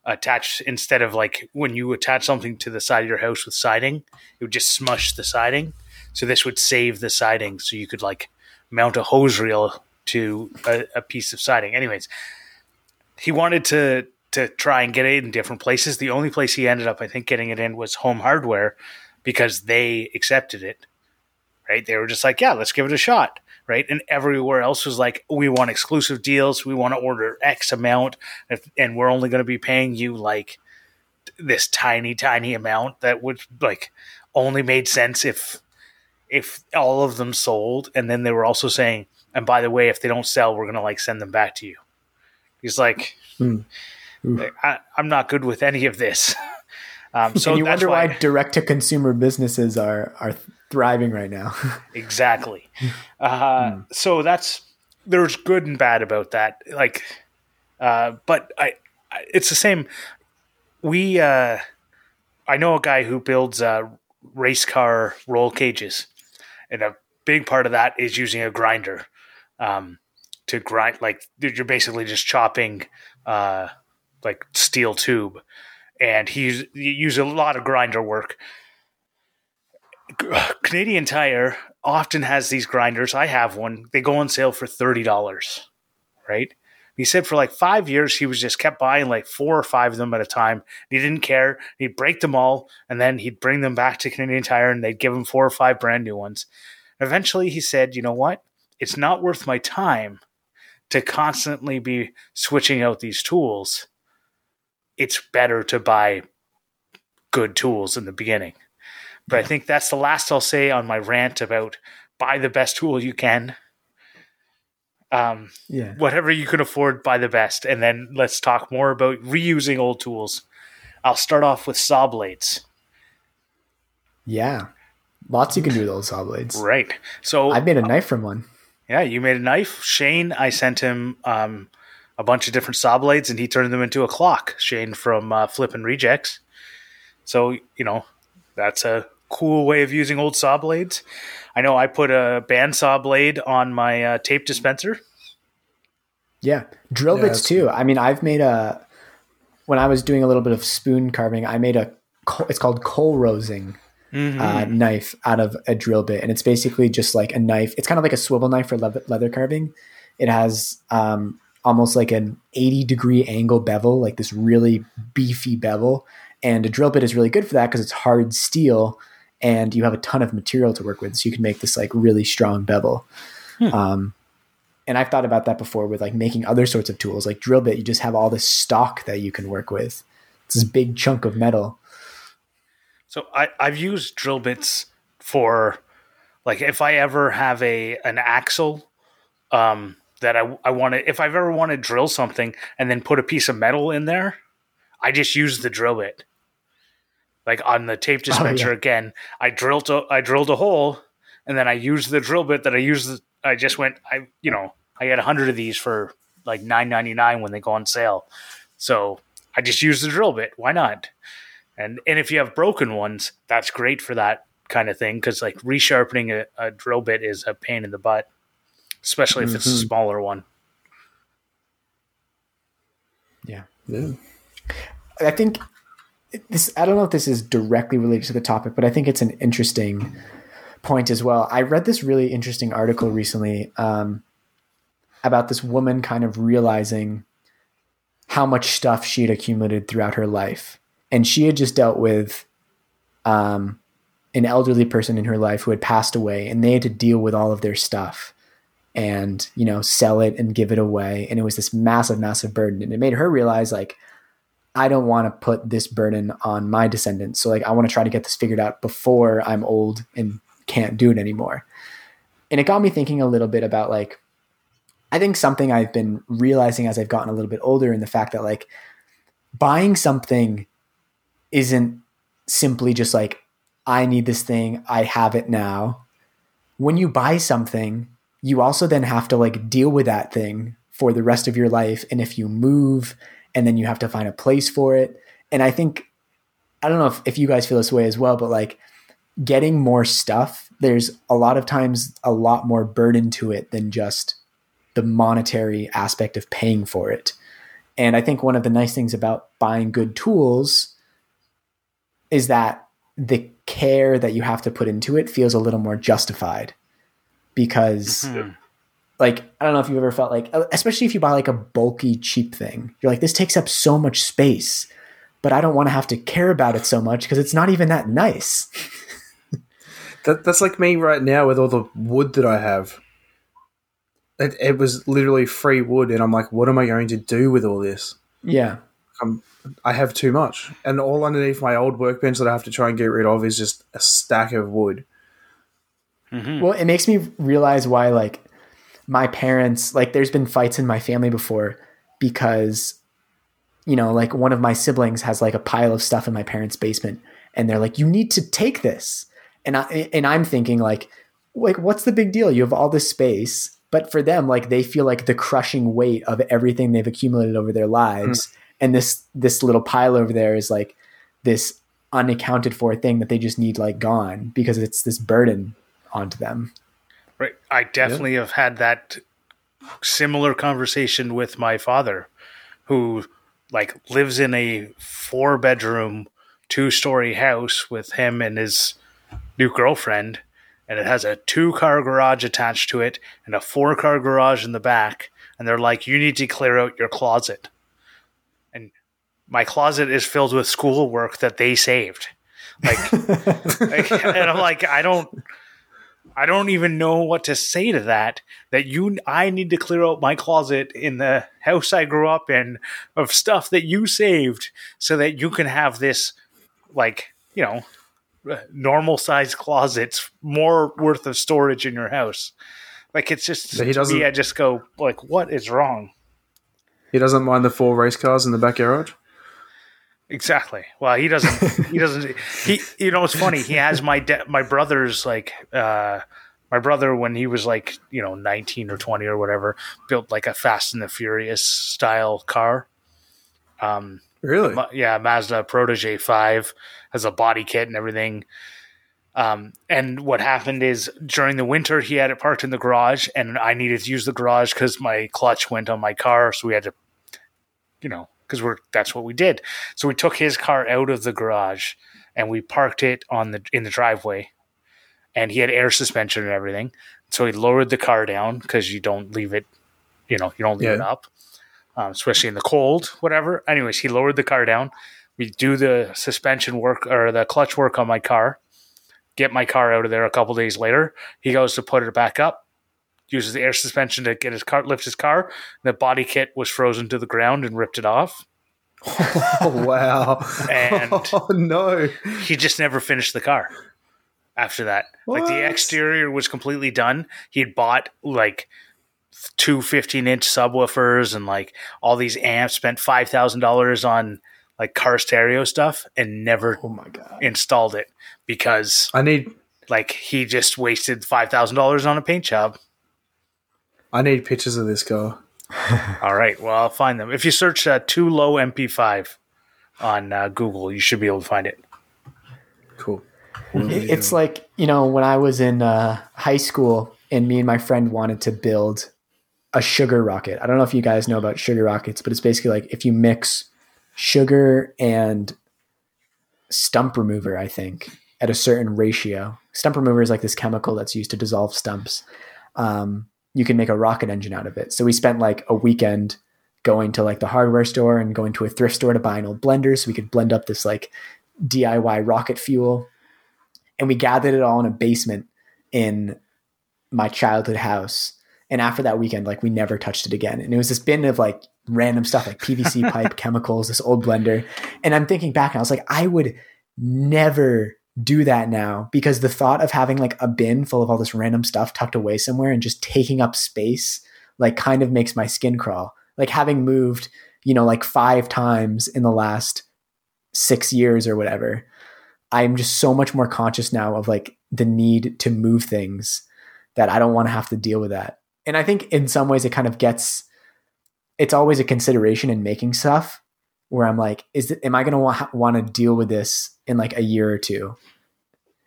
attach instead of like when you attach something to the side of your house with siding, it would just smush the siding. So this would save the siding, so you could like mount a hose reel to a, a piece of siding. Anyways, he wanted to to try and get it in different places. The only place he ended up, I think, getting it in was Home Hardware because they accepted it. Right? They were just like, yeah, let's give it a shot. Right? And everywhere else was like, we want exclusive deals. We want to order X amount, and we're only going to be paying you like this tiny, tiny amount that would like only made sense if if all of them sold. And then they were also saying, and by the way, if they don't sell, we're gonna like send them back to you. He's like, Hmm. I, I'm not good with any of this. Um, so and you wonder why, why, direct to consumer businesses are are thriving right now. exactly. Uh, So that's there's good and bad about that. Like, uh, but I, I, it's the same. We, uh, I know a guy who builds uh, race car roll cages, and a big part of that is using a grinder um, to grind. Like you're basically just chopping uh, like steel tube, and he uses a lot of grinder work. Canadian Tire often has these grinders. I have one. They go on sale for thirty dollars, right? He said for like five years he was just kept buying like four or five of them at a time. He didn't care. He'd break them all, and then he'd bring them back to Canadian Tire, and they'd give him four or five brand new ones. Eventually, he said, "You know what? It's not worth my time to constantly be switching out these tools. It's better to buy good tools in the beginning." But I think that's the last I'll say on my rant about buy the best tool you can. Um, Yeah. whatever you can afford, buy the best, and then let's talk more about reusing old tools. I'll start off with saw blades. Yeah. Lots you can do with old saw blades. Right. So I've made a knife from one. Yeah, you made a knife. Shane, I sent him um, a bunch of different saw blades, and he turned them into a clock. Shane from uh, Flippin' Rejects. So you know, that's a cool way of using old saw blades. I know I put a bandsaw blade on my uh, tape dispenser. Yeah. Drill Yeah, bits that's- too. I mean, I've made a, when I was doing a little bit of spoon carving, I made a, it's called kolrosing uh, knife out of a drill bit. And it's basically just like a knife. It's kind of like a swivel knife for leather, leather carving. It has um, almost like an 80 degree angle bevel, like this really beefy bevel. And a drill bit is really good for that because it's hard steel and you have a ton of material to work with. So you can make this like really strong bevel. Um, and I've thought about that before with like making other sorts of tools like drill bit. You just have all this stock that you can work with. It's this big chunk of metal. So I, I've used drill bits for like if I ever have a an axle um, that I, I want to if I've ever want to drill something and then put a piece of metal in there, I just use the drill bit. Like on the tape dispenser yeah. again, I drilled a, I drilled a hole and then I used the drill bit that I used. I just went I you know I had a hundred of these for like nine ninety nine when they go on sale, so I just use the drill bit. Why not? And and if you have broken ones, that's great for that kind of thing because like resharpening a, a drill bit is a pain in the butt, especially if it's a Mhm. smaller one. Yeah. Yeah. I think this, I don't know if this is directly related to the topic, but I think it's an interesting point as well. I read this really interesting article recently um, about this woman kind of realizing how much stuff she had accumulated throughout her life. And she had just dealt with um, an elderly person in her life who had passed away, and they had to deal with all of their stuff and, you know, sell it and give it away. And it was this massive, massive burden. And it made her realize, like, I don't want to put this burden on my descendants. So like I want to try to get this figured out before I'm old and can't do it anymore. And it got me thinking a little bit about like I think something I've been realizing as I've gotten a little bit older in the fact that like buying something isn't simply just like I need this thing, I have it now. When you buy something, you also then have to like deal with that thing for the rest of your life and if you move and then you have to find a place for it. And I think, I don't know if, if you guys feel this way as well, but like getting more stuff, there's a lot of times a lot more burden to it than just the monetary aspect of paying for it. And I think one of the nice things about buying good tools is that the care that you have to put into it feels a little more justified because Hmm. Like I don't know if you've ever felt like uh, especially if you buy like a bulky cheap thing. You're like this takes up so much space, but I don't want to have to care about it so much because it's not even that nice. That, that's like me right now with all the wood that I have. It, it was literally free wood, and I'm like, what am I going to do with all this? Yeah. I'm, I have too much, and all underneath my old workbench that I have to try and get rid of is just a stack of wood. Mm-hmm. Well, it makes me realize why like my parents like there's been fights in my family before because you know, like one of my siblings has like a pile of stuff in my parents' basement and they're like you need to take this. And I and I'm thinking like like what's the big deal? You have all this space, but for them like they feel like the crushing weight of everything they've accumulated over their lives hmm. and this this little pile over there is like this unaccounted for thing that they just need like gone because it's this burden onto them. Right. I definitely have had that similar conversation with my father, who like lives in a four bedroom, two story house with him and his new girlfriend, and it has a two car garage attached to it and a four car garage in the back. And they're like, you need to clear out your closet. And my closet is filled with schoolwork that they saved. Like, like and I'm like, I don't I don't even know what to say to that. That you, I need to clear out my closet in the house I grew up in of stuff that you saved, so that you can have this, like you know, normal sized closets, more worth of storage in your house. Like it's just But he doesn't- me, I just go like, what is wrong? He doesn't mind the four race cars in the back garage. Exactly. Well, he doesn't. He doesn't. He. You know, it's funny. He has my de- my brother's like. uh my brother, when he was like, you know, 19 or 20 or whatever, built like a Fast and the Furious style car. Um, Really? Yeah, Mazda Protege 5 has a body kit and everything. Um, and what happened is during the winter, he had it parked in the garage, and I needed to use the garage because my clutch went on my car. So we had to, you know, because we're that's what we did. So we took his car out of the garage and we parked it on the in the driveway. And he had air suspension and everything. So he lowered the car down because you don't leave it, you know, you don't leave Yeah. it up um, especially in the cold, whatever. Anyways, he lowered the car down. We do the suspension work or the clutch work on my car. Get my car out of there a couple days later. He goes to put it back up. Uses the air suspension to get his car, lift his car. The body kit was frozen to the ground and ripped it off. Oh wow! And- oh no! He just never finished the car. After that, like the exterior was completely done. He had bought like two 15 inch subwoofers and like all these amps. Spent five thousand dollars on like car stereo stuff and never Oh my god. installed it because I need like he just wasted five thousand dollars on a paint job. I need pictures of this car. All right, well I'll find them. If you search uh, "too low MP5" on uh, Google, you should be able to find it. Cool. It- It's like, you know, when I was in uh, high school and me and my friend wanted to build a sugar rocket. I don't know if you guys know about sugar rockets, but it's basically like if you mix sugar and stump remover, I think, at a certain ratio. Stump remover is like this chemical that's used to dissolve stumps. Um, you can make a rocket engine out of it. So we spent like a weekend going to like the hardware store and going to a thrift store to buy an old blender so we could blend up this like DIY rocket fuel. And we gathered it all in a basement in my childhood house. And after that weekend, like we never touched it again. And it was this bin of like random stuff like PVC pipe, chemicals, this old blender. And I'm thinking back and I was like, I would never do that now because the thought of having like a bin full of all this random stuff tucked away somewhere and just taking up space like kind of makes my skin crawl. Like having moved, you know, like five times in the last six years or whatever, I'm just so much more conscious now of like the need to move things that I don't want to have to deal with that. And I think in some ways it kind of gets it's always a consideration in making stuff where I'm like, is it, am I going to wa- want to deal with this in like a year or two?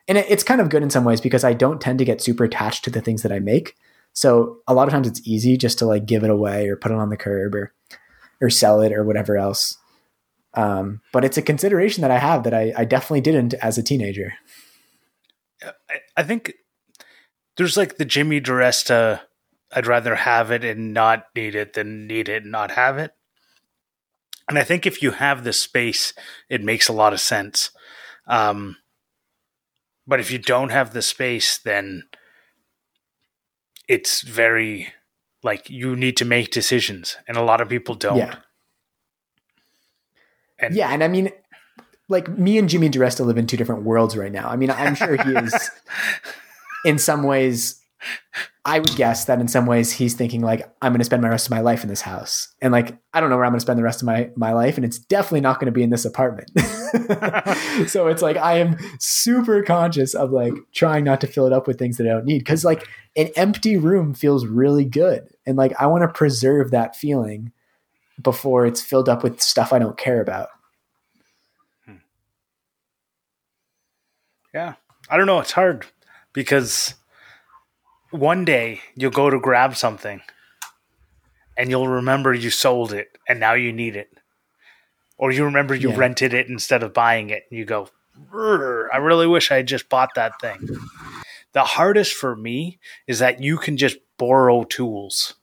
And it, it's kind of good in some ways because I don't tend to get super attached to the things that I make. So a lot of times it's easy just to like give it away or put it on the curb or or sell it or whatever else. Um, but it's a consideration that I have that I, I definitely didn't as a teenager. I, think there's like the Jimmy DiResta. I'd rather have it and not need it than need it and not have it. And I think if you have the space, it makes a lot of sense. Um, but if you don't have the space, then it's very like you need to make decisions, and a lot of people don't. Yeah. And Yeah, and I mean, like me and Jimmy DiResta live in two different worlds right now. I mean, I'm sure he is in some ways. I would guess that in some ways he's thinking like I'm going to spend my rest of my life in this house, and like I don't know where I'm going to spend the rest of my my life, and it's definitely not going to be in this apartment. so it's like I am super conscious of like trying not to fill it up with things that I don't need because like an empty room feels really good, and like I want to preserve that feeling before it's filled up with stuff I don't care about. Hmm. Yeah. I don't know. It's hard because one day you'll go to grab something and you'll remember you sold it and now you need it. Or you remember you Yeah. rented it instead of buying it and you go, I really wish I had just bought that thing. The hardest for me is that you can just borrow tools.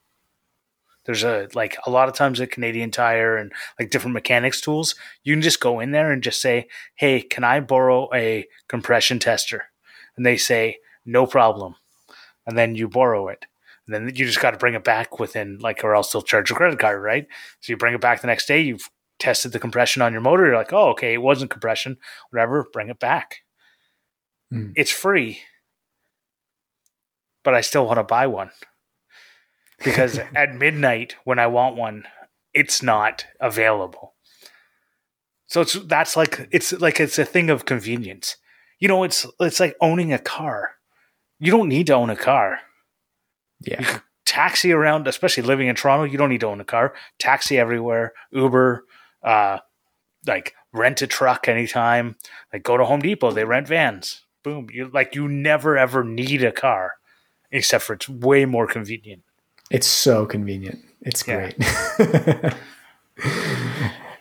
There's a like a lot of times at Canadian Tire and like different mechanics tools, you can just go in there and just say, "Hey, can I borrow a compression tester?" And they say, "No problem." And then you borrow it. And then you just got to bring it back within like or else they'll charge your credit card, right? So you bring it back the next day, you've tested the compression on your motor, you're like, "Oh, okay, it wasn't compression, whatever, bring it back." Hmm. It's free. but I still want to buy one because at midnight when I want one, it's not available. So it's that's like it's like it's a thing of convenience. You know, it's it's like owning a car. You don't need to own a car. Yeah. Taxi around, especially living in Toronto, you don't need to own a car. Taxi everywhere, Uber, uh, like rent a truck anytime. Like go to Home Depot, they rent vans. Boom. You like you never ever need a car, except for it's way more convenient. It's so convenient. It's Yeah. great.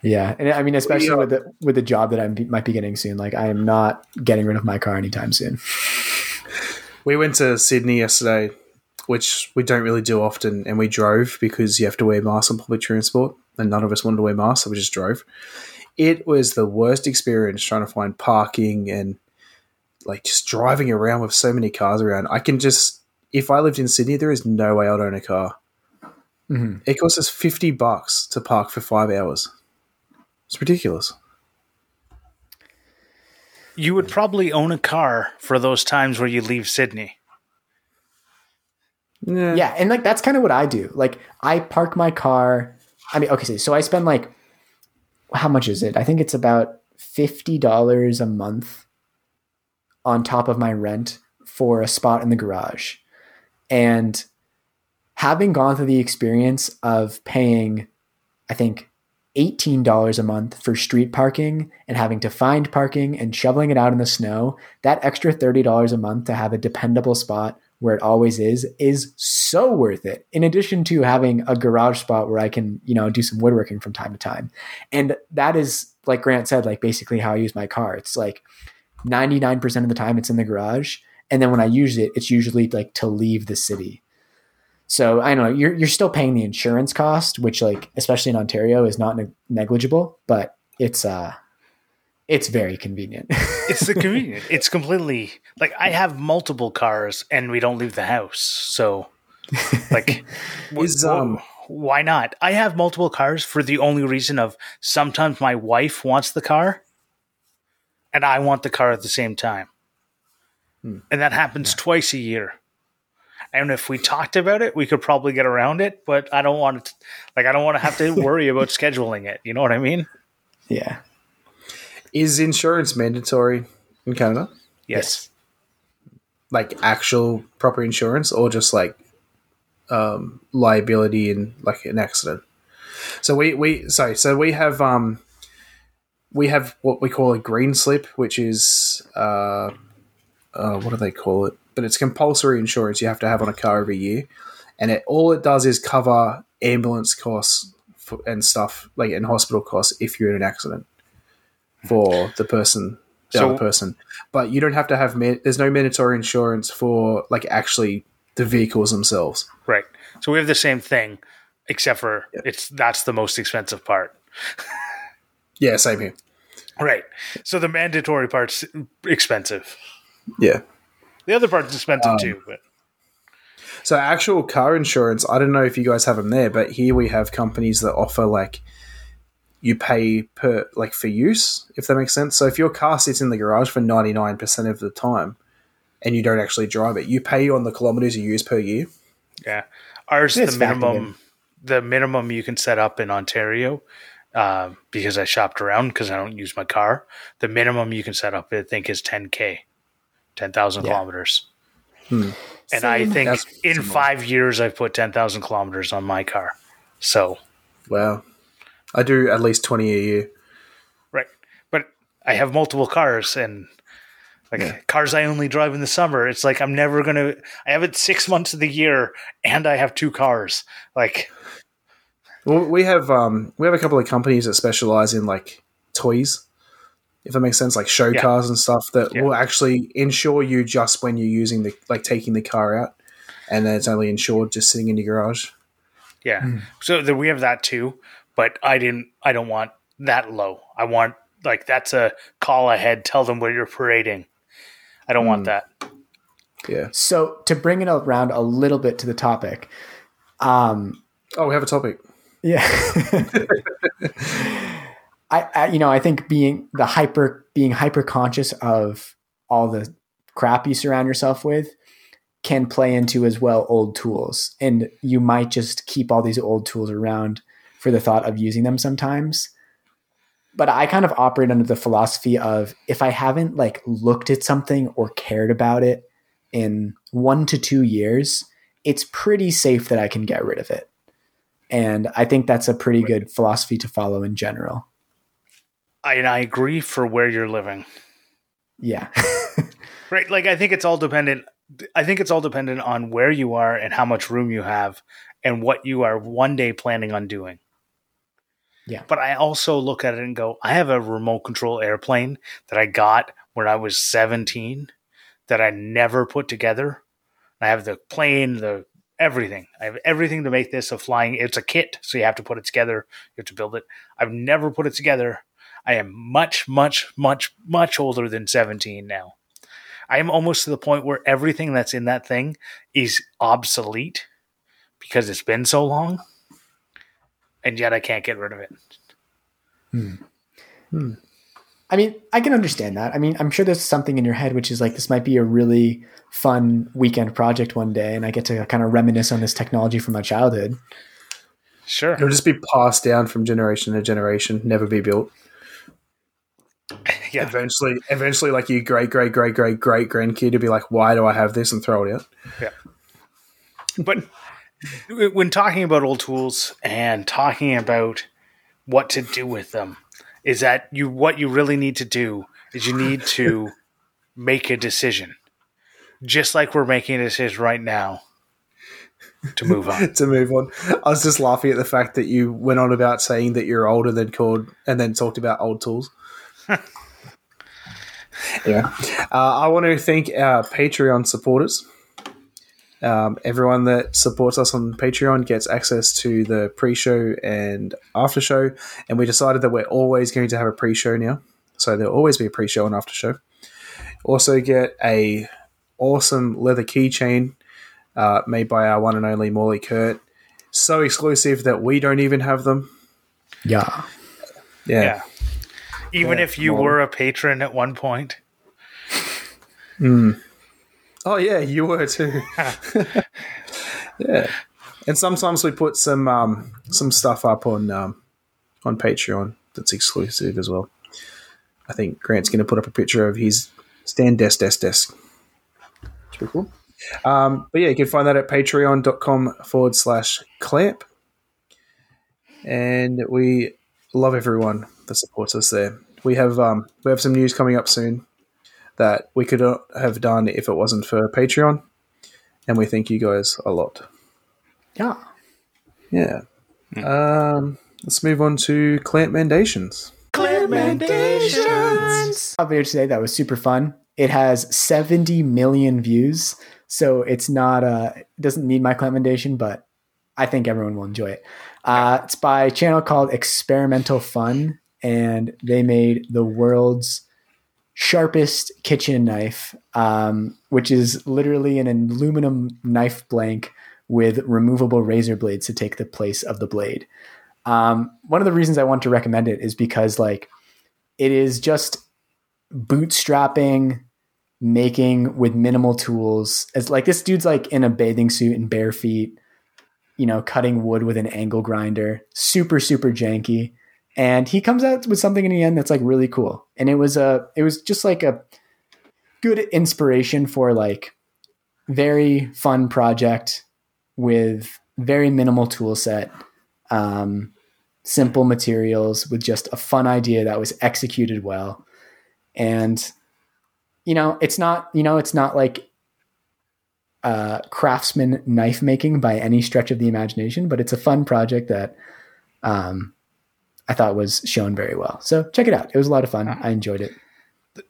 yeah, and I mean, especially with the with the job that I might be getting soon. Like, I am not getting rid of my car anytime soon. We went to Sydney yesterday, which we don't really do often, and we drove because you have to wear masks on public transport, and none of us wanted to wear masks, so we just drove. It was the worst experience trying to find parking and like just driving around with so many cars around. I can just, if I lived in Sydney, there is no way I'd own a car. Mhm. It costs us fifty bucks to park for five hours. It's ridiculous. You would probably own a car for those times where you leave Sydney. Yeah. Yeah, and like that's kind of what I do. Like, I park my car. I mean, okay, so- so I spend like how much is it? I think it's about fifty dollars a month on top of my rent for a spot in the garage. And having gone through the experience of paying, I think, $18 a month for street parking and having to find parking and shoveling it out in the snow, that extra $30 a month to have a dependable spot where it always is is so worth it. In addition to having a garage spot where I can, you know, do some woodworking from time to time. And that is like Grant said, like basically how I use my car. It's like 99% of the time it's in the garage. And then when I use it, it's usually like to leave the city. So I don't know you're you're still paying the insurance cost, which like especially in Ontario is not neg- negligible, but it's uh it's very convenient. It's the convenient. it's completely like I have multiple cars and we don't leave the house. So like Is, um, why not? I have multiple cars for the only reason of sometimes my wife wants the car and I want the car at the same time. Hmm. And that happens twice a year. And if we talked about it, we could probably get around it, but I don't want to like I don't want to have to worry about scheduling it. You know what I mean? yeah. Is insurance mandatory in Canada? Yes. like actual proper insurance or just like um, liability in like an accident. So we we sorry, so we have um we have what we call a green slip, which is uh, uh what do they call it? But it's compulsory insurance you have to have on a car every year, and it all it does is cover ambulance costs for, and stuff like in hospital costs if you're in an accident for the person the So- other person but you don't have to have ma- there's no mandatory insurance for like actually the vehicles themselves Right. So we have the same thing, except for it's that's the most expensive part. yeah same here Right. So the mandatory part's expensive. yeah The other part's expensive Um, too, but so actual car insurance i don't know if you guys have them there but here we have companies that offer like you pay per like for use if that makes sense so if your car sits in the garage for 99% of the time and you don't actually drive it you pay on the kilometers you use per year yeah. Ours It's the minimum the minimum you can set up in Ontario, uh, because I shopped around because I don't use my car. The minimum you can set up, I think, is ten k, ten thousand Yeah. kilometers. Hmm. And I think That's in similar. five years I've put ten thousand kilometers on my car. So wow i do at least 20 a year Right. But I have multiple cars and like Yeah. cars I only drive in the summer. It's like I'm never gonna I have it six months of the year and I have two cars. Like Well, we have um, we have a couple of companies that specialize in like toys, if that makes sense, like show Yeah. cars and stuff that Yeah. will actually insure you just when you're using the like taking the car out, and then it's only insured just sitting in your garage. yeah. Hmm. So the, we have that too. But I didn't I don't want that low. I want like that's a call ahead, tell them where you're parading. I don't Hmm. want that. Yeah. So to bring it around a little bit to the topic, um, Oh, we have a topic. yeah, I, I you know I think being the hyper being hyper conscious of all the crap you surround yourself with can play into as well old tools. And you might just keep all these old tools around for the thought of using them sometimes. But I kind of operate under the philosophy of if I haven't like looked at something or cared about it in one to two years, it's pretty safe that I can get rid of it. And I think that's a pretty good philosophy to follow in general. I, and I agree for where you're living. Yeah. right. Like, I think it's all dependent. I think it's all dependent on where you are and how much room you have and what you are one day planning on doing. Yeah. But I also look at it and go, I have a remote control airplane that I got when I was 17 that I never put together. I have the plane, the everything. I have everything to make this a flying. It's a kit, so you have to put it together. You have to build it. I've never put it together. I am much, much, much, much older than 17 now. I am almost to the point where everything that's in that thing is obsolete because it's been so long, and yet I can't get rid of it. Hmm. Hmm. I mean, I can understand that. I mean, I'm sure there's something in your head which is like, this might be a really fun weekend project one day, and I get to kind of reminisce on this technology from my childhood. Sure. It'll just be passed down from generation to generation, never be built. Yeah. Eventually, eventually, like your great, great, great, great, great grandkid to be like, "Why do I have this?" and throw it out. Yeah. But when talking about old tools and talking about what to do with them, is that you what you really need to do is you need to make a decision, just like we're making a decision right now to move on. to move on. I was just laughing at the fact that you went on about saying that you're older than called, and then talked about old tools. Yeah, uh, I want to thank our Patreon supporters. Um, everyone that supports us on Patreon gets access to the pre-show and after show, and we decided that we're always going to have a pre-show now, so there'll always be a pre-show and after show. Also, get a awesome leather keychain uh, made by our one and only Morley Kert. So exclusive that we don't even have them. Yeah. Yeah. Yeah. Even Yeah, if you well- were a patron at one point. Oh yeah, you were too. yeah. And sometimes we put some um, some stuff up on um, on Patreon that's exclusive as well. I think Grant's going to put up a picture of his stand desk desk desk. It's pretty cool. Um, but yeah, you can find that at patreon.com forward slash clamp. And we love everyone that supports us there. We have um, we have some news coming up soon that we could not have done if it wasn't for Patreon. And we thank you guys a lot. Yeah. Yeah. Um, let's move on to Clamp Mandations. Recommendations. A video today that was super fun. It has 70 million views, so it's not uh it doesn't need my commendation, but I think everyone will enjoy it. Uh, it's by a channel called Experimental Fun, and they made the world's sharpest kitchen knife, um, which is literally an aluminum knife blank with removable razor blades to take the place of the blade. Um, one of the reasons I want to recommend it is because like it is just bootstrapping, making with minimal tools. It's like this dude's like in a bathing suit and bare feet, you know, cutting wood with an angle grinder, super super janky, and he comes out with something in the end that's like really cool. And it was a it was just like a good inspiration for like very fun project with very minimal tool set. Um, simple materials with just a fun idea that was executed well. And you know, it's not, you know, it's not like uh craftsman knife making by any stretch of the imagination, but it's a fun project that um I thought was shown very well. So check it out. It was a lot of fun. I enjoyed it.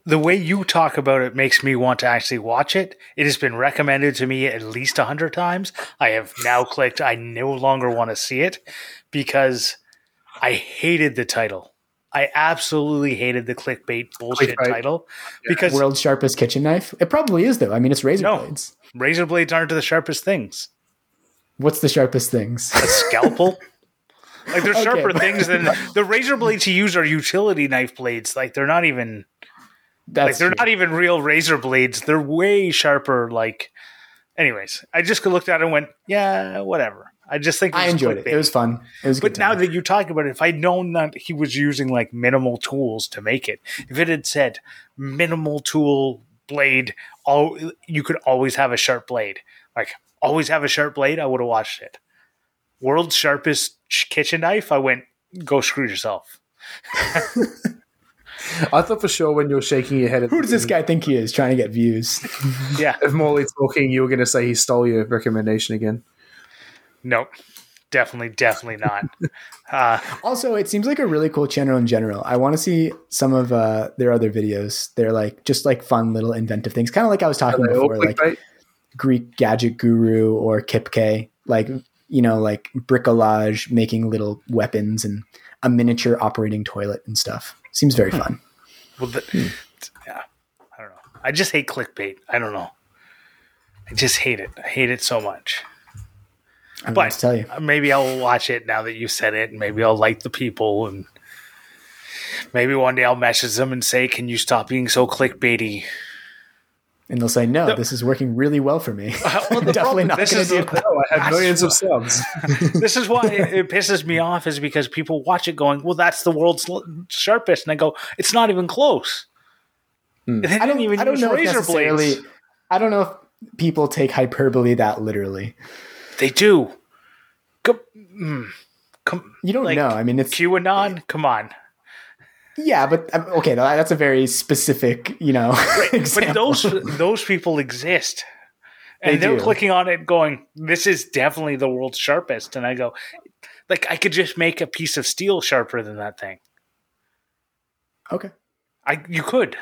The way you talk about it makes me want to actually watch it. It has been recommended to me at least a hundred times. I have now clicked. I no longer want to see it because I hated the title. I absolutely hated the clickbait bullshit Clickbait. title because World's sharpest kitchen knife. It probably is though. I mean, it's razor No. blades. razor blades aren't the sharpest things. What's the sharpest things? A scalpel. like they're Okay, sharper but- things than the razor blades you use are utility knife blades. Like they're not even like they're true. not even real razor blades. They're way sharper. Like anyways, I just looked at it and went, yeah, whatever. I just think I was enjoyed it. clickbait. It was fun. It was But now that you talk about it, if I'd known that he was using like minimal tools to make it, if it had said minimal tool blade, all you could always have a sharp blade, like always have a sharp blade, I would have watched it. World's sharpest kitchen knife, I went, go screw yourself. I thought for sure when you were shaking your head at Who does this guy think he is trying to get views? Yeah, If Morley talking, you were going to say he stole your recommendation again. nope, definitely, definitely not. Uh, Also, it seems like a really cool channel in general. I want to see some of uh, their other videos. They're like just like fun little inventive things, kind of like I was talking Are they all before, like? Greek Gadget Guru or Kipkay, like you know, like bricolage, making little weapons and a miniature operating toilet and stuff. Seems very hmm. fun. well, the, hmm. yeah, I don't know. I just hate clickbait. I don't know. I just hate it. I hate it so much. I don't But tell you. maybe I'll watch it now that you said it, and maybe I'll like the people, and maybe one day I'll message them and say, "Can you stop being so clickbaity?" And they'll say, no, this is working really well for me. well, the Definitely problem- not this going is to do it. Oh, I have millions of subs. this is why it, it pisses me off, is because people watch it going, "Well, that's the world's sharpest," and I go, "It's not even close." Hmm. I don't, even I don't use know razor blades. I don't know if people take hyperbole that literally. They do. Come, mm, come, You don't Like, know. I mean, it's QAnon. Come on. Yeah, but um, okay, that's a very specific, you know, But those those people exist. And They are clicking on it going, This is definitely the world's sharpest. And I go, like I could just make a piece of steel sharper than that thing. okay. I you could.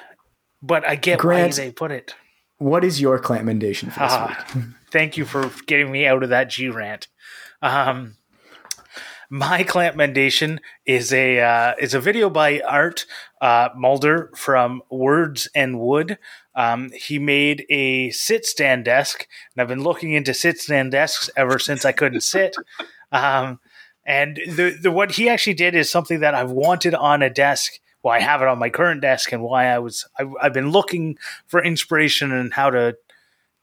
But I get Grant- why they put it. What is your clammendation for this Ah, week? thank you for getting me out of that G rant. Um, my clamp mendation is a uh, is a video by Art uh, Mulder from Words and Wood. Um, he made a sit stand desk, and I've been looking into sit stand desks ever since I couldn't sit. Um, and the, the what he actually did is something that I've wanted on a desk. Well, I have it on my current desk, and why I was I, I've been looking for inspiration and how to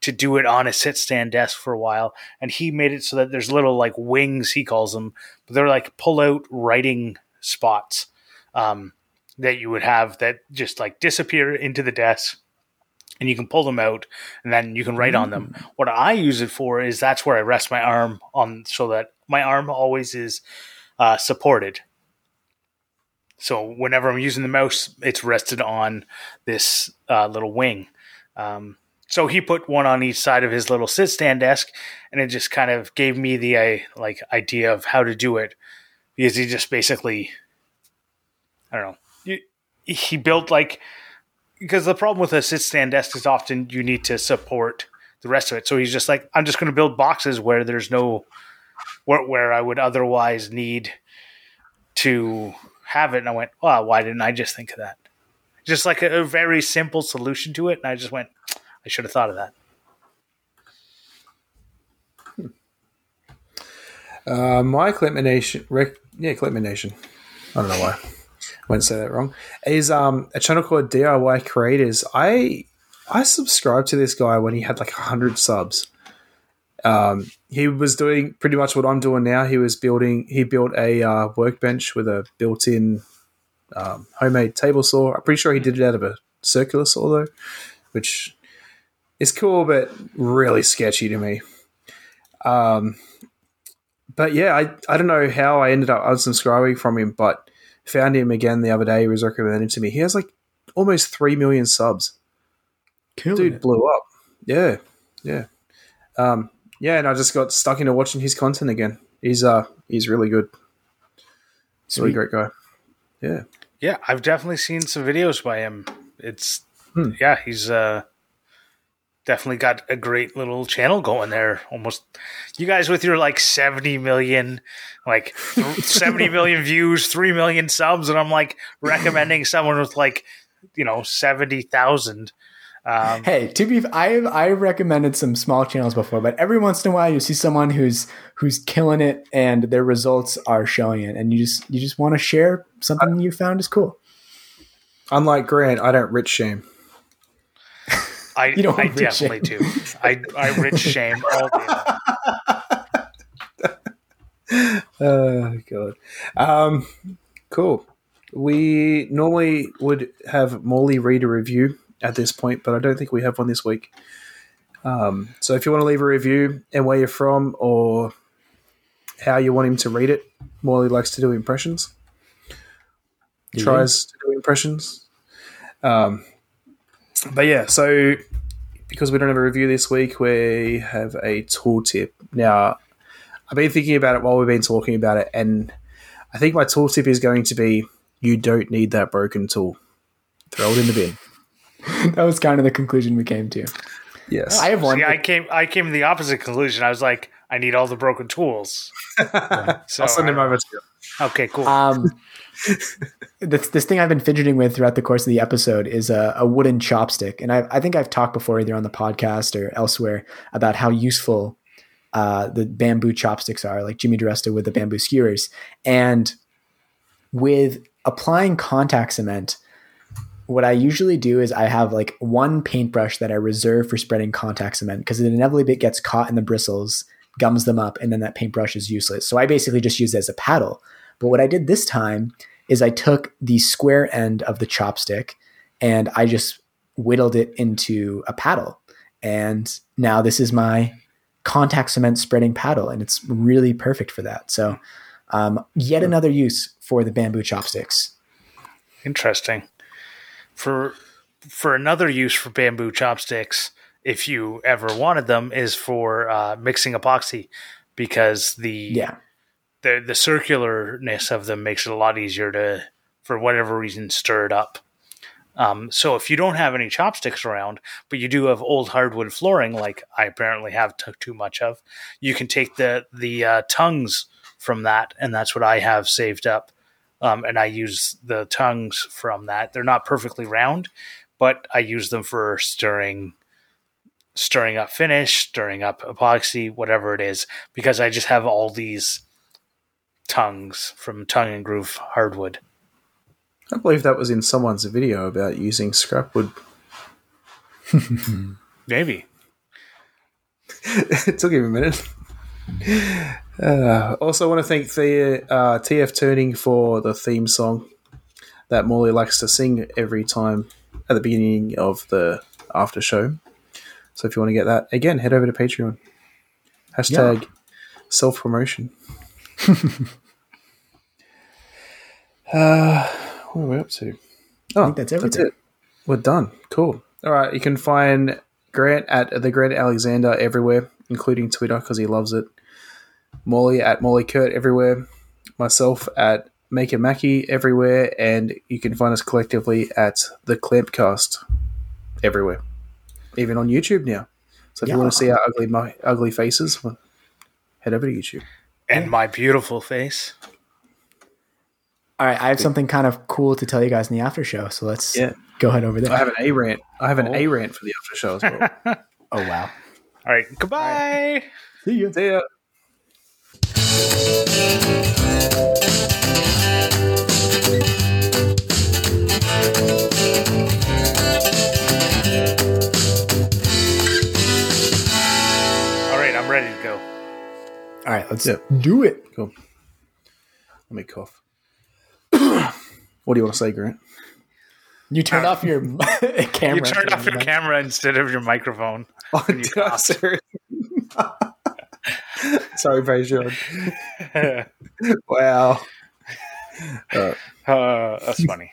to do it on a sit stand desk for a while. And he made it so that there's little like wings, he calls them, but they're like pull out writing spots um, that you would have that just like disappear into the desk. And you can pull them out, and then you can write on them. What I use it for is that's where I rest my arm on, so that my arm always is uh, supported. So whenever I'm using the mouse, it's rested on this uh, little wing. Um, so he put one on each side of his little sit stand desk, and it just kind of gave me the uh, like idea of how to do it because he just basically, I don't know, he, built like because the problem with a sit stand desk is often you need to support the rest of it. So he's just like, I'm just going to build boxes where there's no where where I would otherwise need to have it. And I went, well, why didn't I just think of that? Just like a, a very simple solution to it, and I just went, I should have thought of that. Uh, my Clipmination, rec- yeah, Clipmination. I don't know why. I won't say that wrong. Is um a channel called DIY Creators. I I subscribed to this guy when he had like hundred subs. Um, he was doing pretty much what I'm doing now. He was building. He built a uh, workbench with a built-in um, homemade table saw. I'm pretty sure he did it out of a circular saw though, which is cool but really sketchy to me. Um, but yeah, I, I don't know how I ended up unsubscribing from him, but found him again the other day. He was recommended to me. He has like almost three million subs. Killing Dude it. blew up. Yeah, yeah, um, yeah. And I just got stuck into watching his content again. He's uh he's really good. Really Sweet. great guy. Yeah. Yeah, I've definitely seen some videos by him. It's Hmm. yeah, he's uh definitely got a great little channel going there. Almost you guys with your like 70 million like 70 million views, 3 million subs and I'm like recommending someone with like you know 70,000 um Hey, to be, I I recommended some small channels before, but every once in a while you see someone who's who's killing it and their results are showing it, and you just you just want to share something you found is cool. Unlike Grant, I don't rich shame. I, You don't I rich definitely do. I, I rich shame all day. Oh god. Um, cool. We normally would have Morley read a review at this point, but I don't think we have one this week. Um, so if you want to leave a review and where you're from or how you want him to read it, Morley likes to do impressions. Tries to do impressions. Um, but yeah, so because we don't have a review this week, we have a tool tip. Now, I've been thinking about it while we've been talking about it, and I think my tool tip is going to be you don't need that broken tool. Throw it in the bin. That was kind of the conclusion we came to. Yes. I have one. See, I came I came to the opposite conclusion. I was like, I need all the broken tools. So I'll send him over to you. Okay, cool. Um, this, this thing I've been fidgeting with throughout the course of the episode is a, a wooden chopstick. And I, I think I've talked before, either on the podcast or elsewhere, about how useful uh, the bamboo chopsticks are, like Jimmy DeResta with the bamboo skewers. And with applying contact cement, what I usually do is I have like one paintbrush that I reserve for spreading contact cement because it inevitably gets caught in the bristles, gums them up, and then that paintbrush is useless. So I basically just use it as a paddle. But what I did this time is I took the square end of the chopstick and I just whittled it into a paddle. And now this is my contact cement spreading paddle, and it's really perfect for that. So, um, yet another use for the bamboo chopsticks. Interesting. For for another use for bamboo chopsticks, if you ever wanted them, is for uh, mixing epoxy, because the Yeah. The the circularness of them makes it a lot easier to, for whatever reason, stir it up. Um, so if you don't have any chopsticks around, but you do have old hardwood flooring, like I apparently have t- too much of, you can take the the uh, tongues from that, and that's what I have saved up. Um, and I use the tongues from that. They're not perfectly round, but I use them for stirring, stirring up finish, stirring up epoxy, whatever it is, because I just have all these tongues from tongue and groove hardwood. I believe that was in someone's video about using scrap wood. Maybe. it took him a minute. Uh, also, I want to thank the uh, TF Turning for the theme song that Morley likes to sing every time at the beginning of the after show. So, if you want to get that, again, head over to Patreon. Hashtag self promotion. Uh, what are we up to? Oh, think that's everything. it. We're done. Cool. All right. You can find Grant at the Grant Alexander everywhere, including Twitter because he loves it. Morley at Morley Kert everywhere. Myself at Maker Mackie everywhere, and you can find us collectively at the Clampcast everywhere, even on YouTube now. So if you want to see our ugly, my ugly faces, well, head over to YouTube. And my beautiful face. All right, I have something kind of cool to tell you guys in the after show. So let's Yeah. go ahead over there. I have an A rant. I have an A oh. rant for the after show as well. oh wow. All right. Goodbye. See you. See ya. All right, let's Yeah. do it. Cool. Let me cough. what do you want to say, Grant? You turned off your camera. You turned off your camera instead of your microphone. Oh, you did I coughed. seriously? Sorry, Patreon. Wow. Uh, that's funny.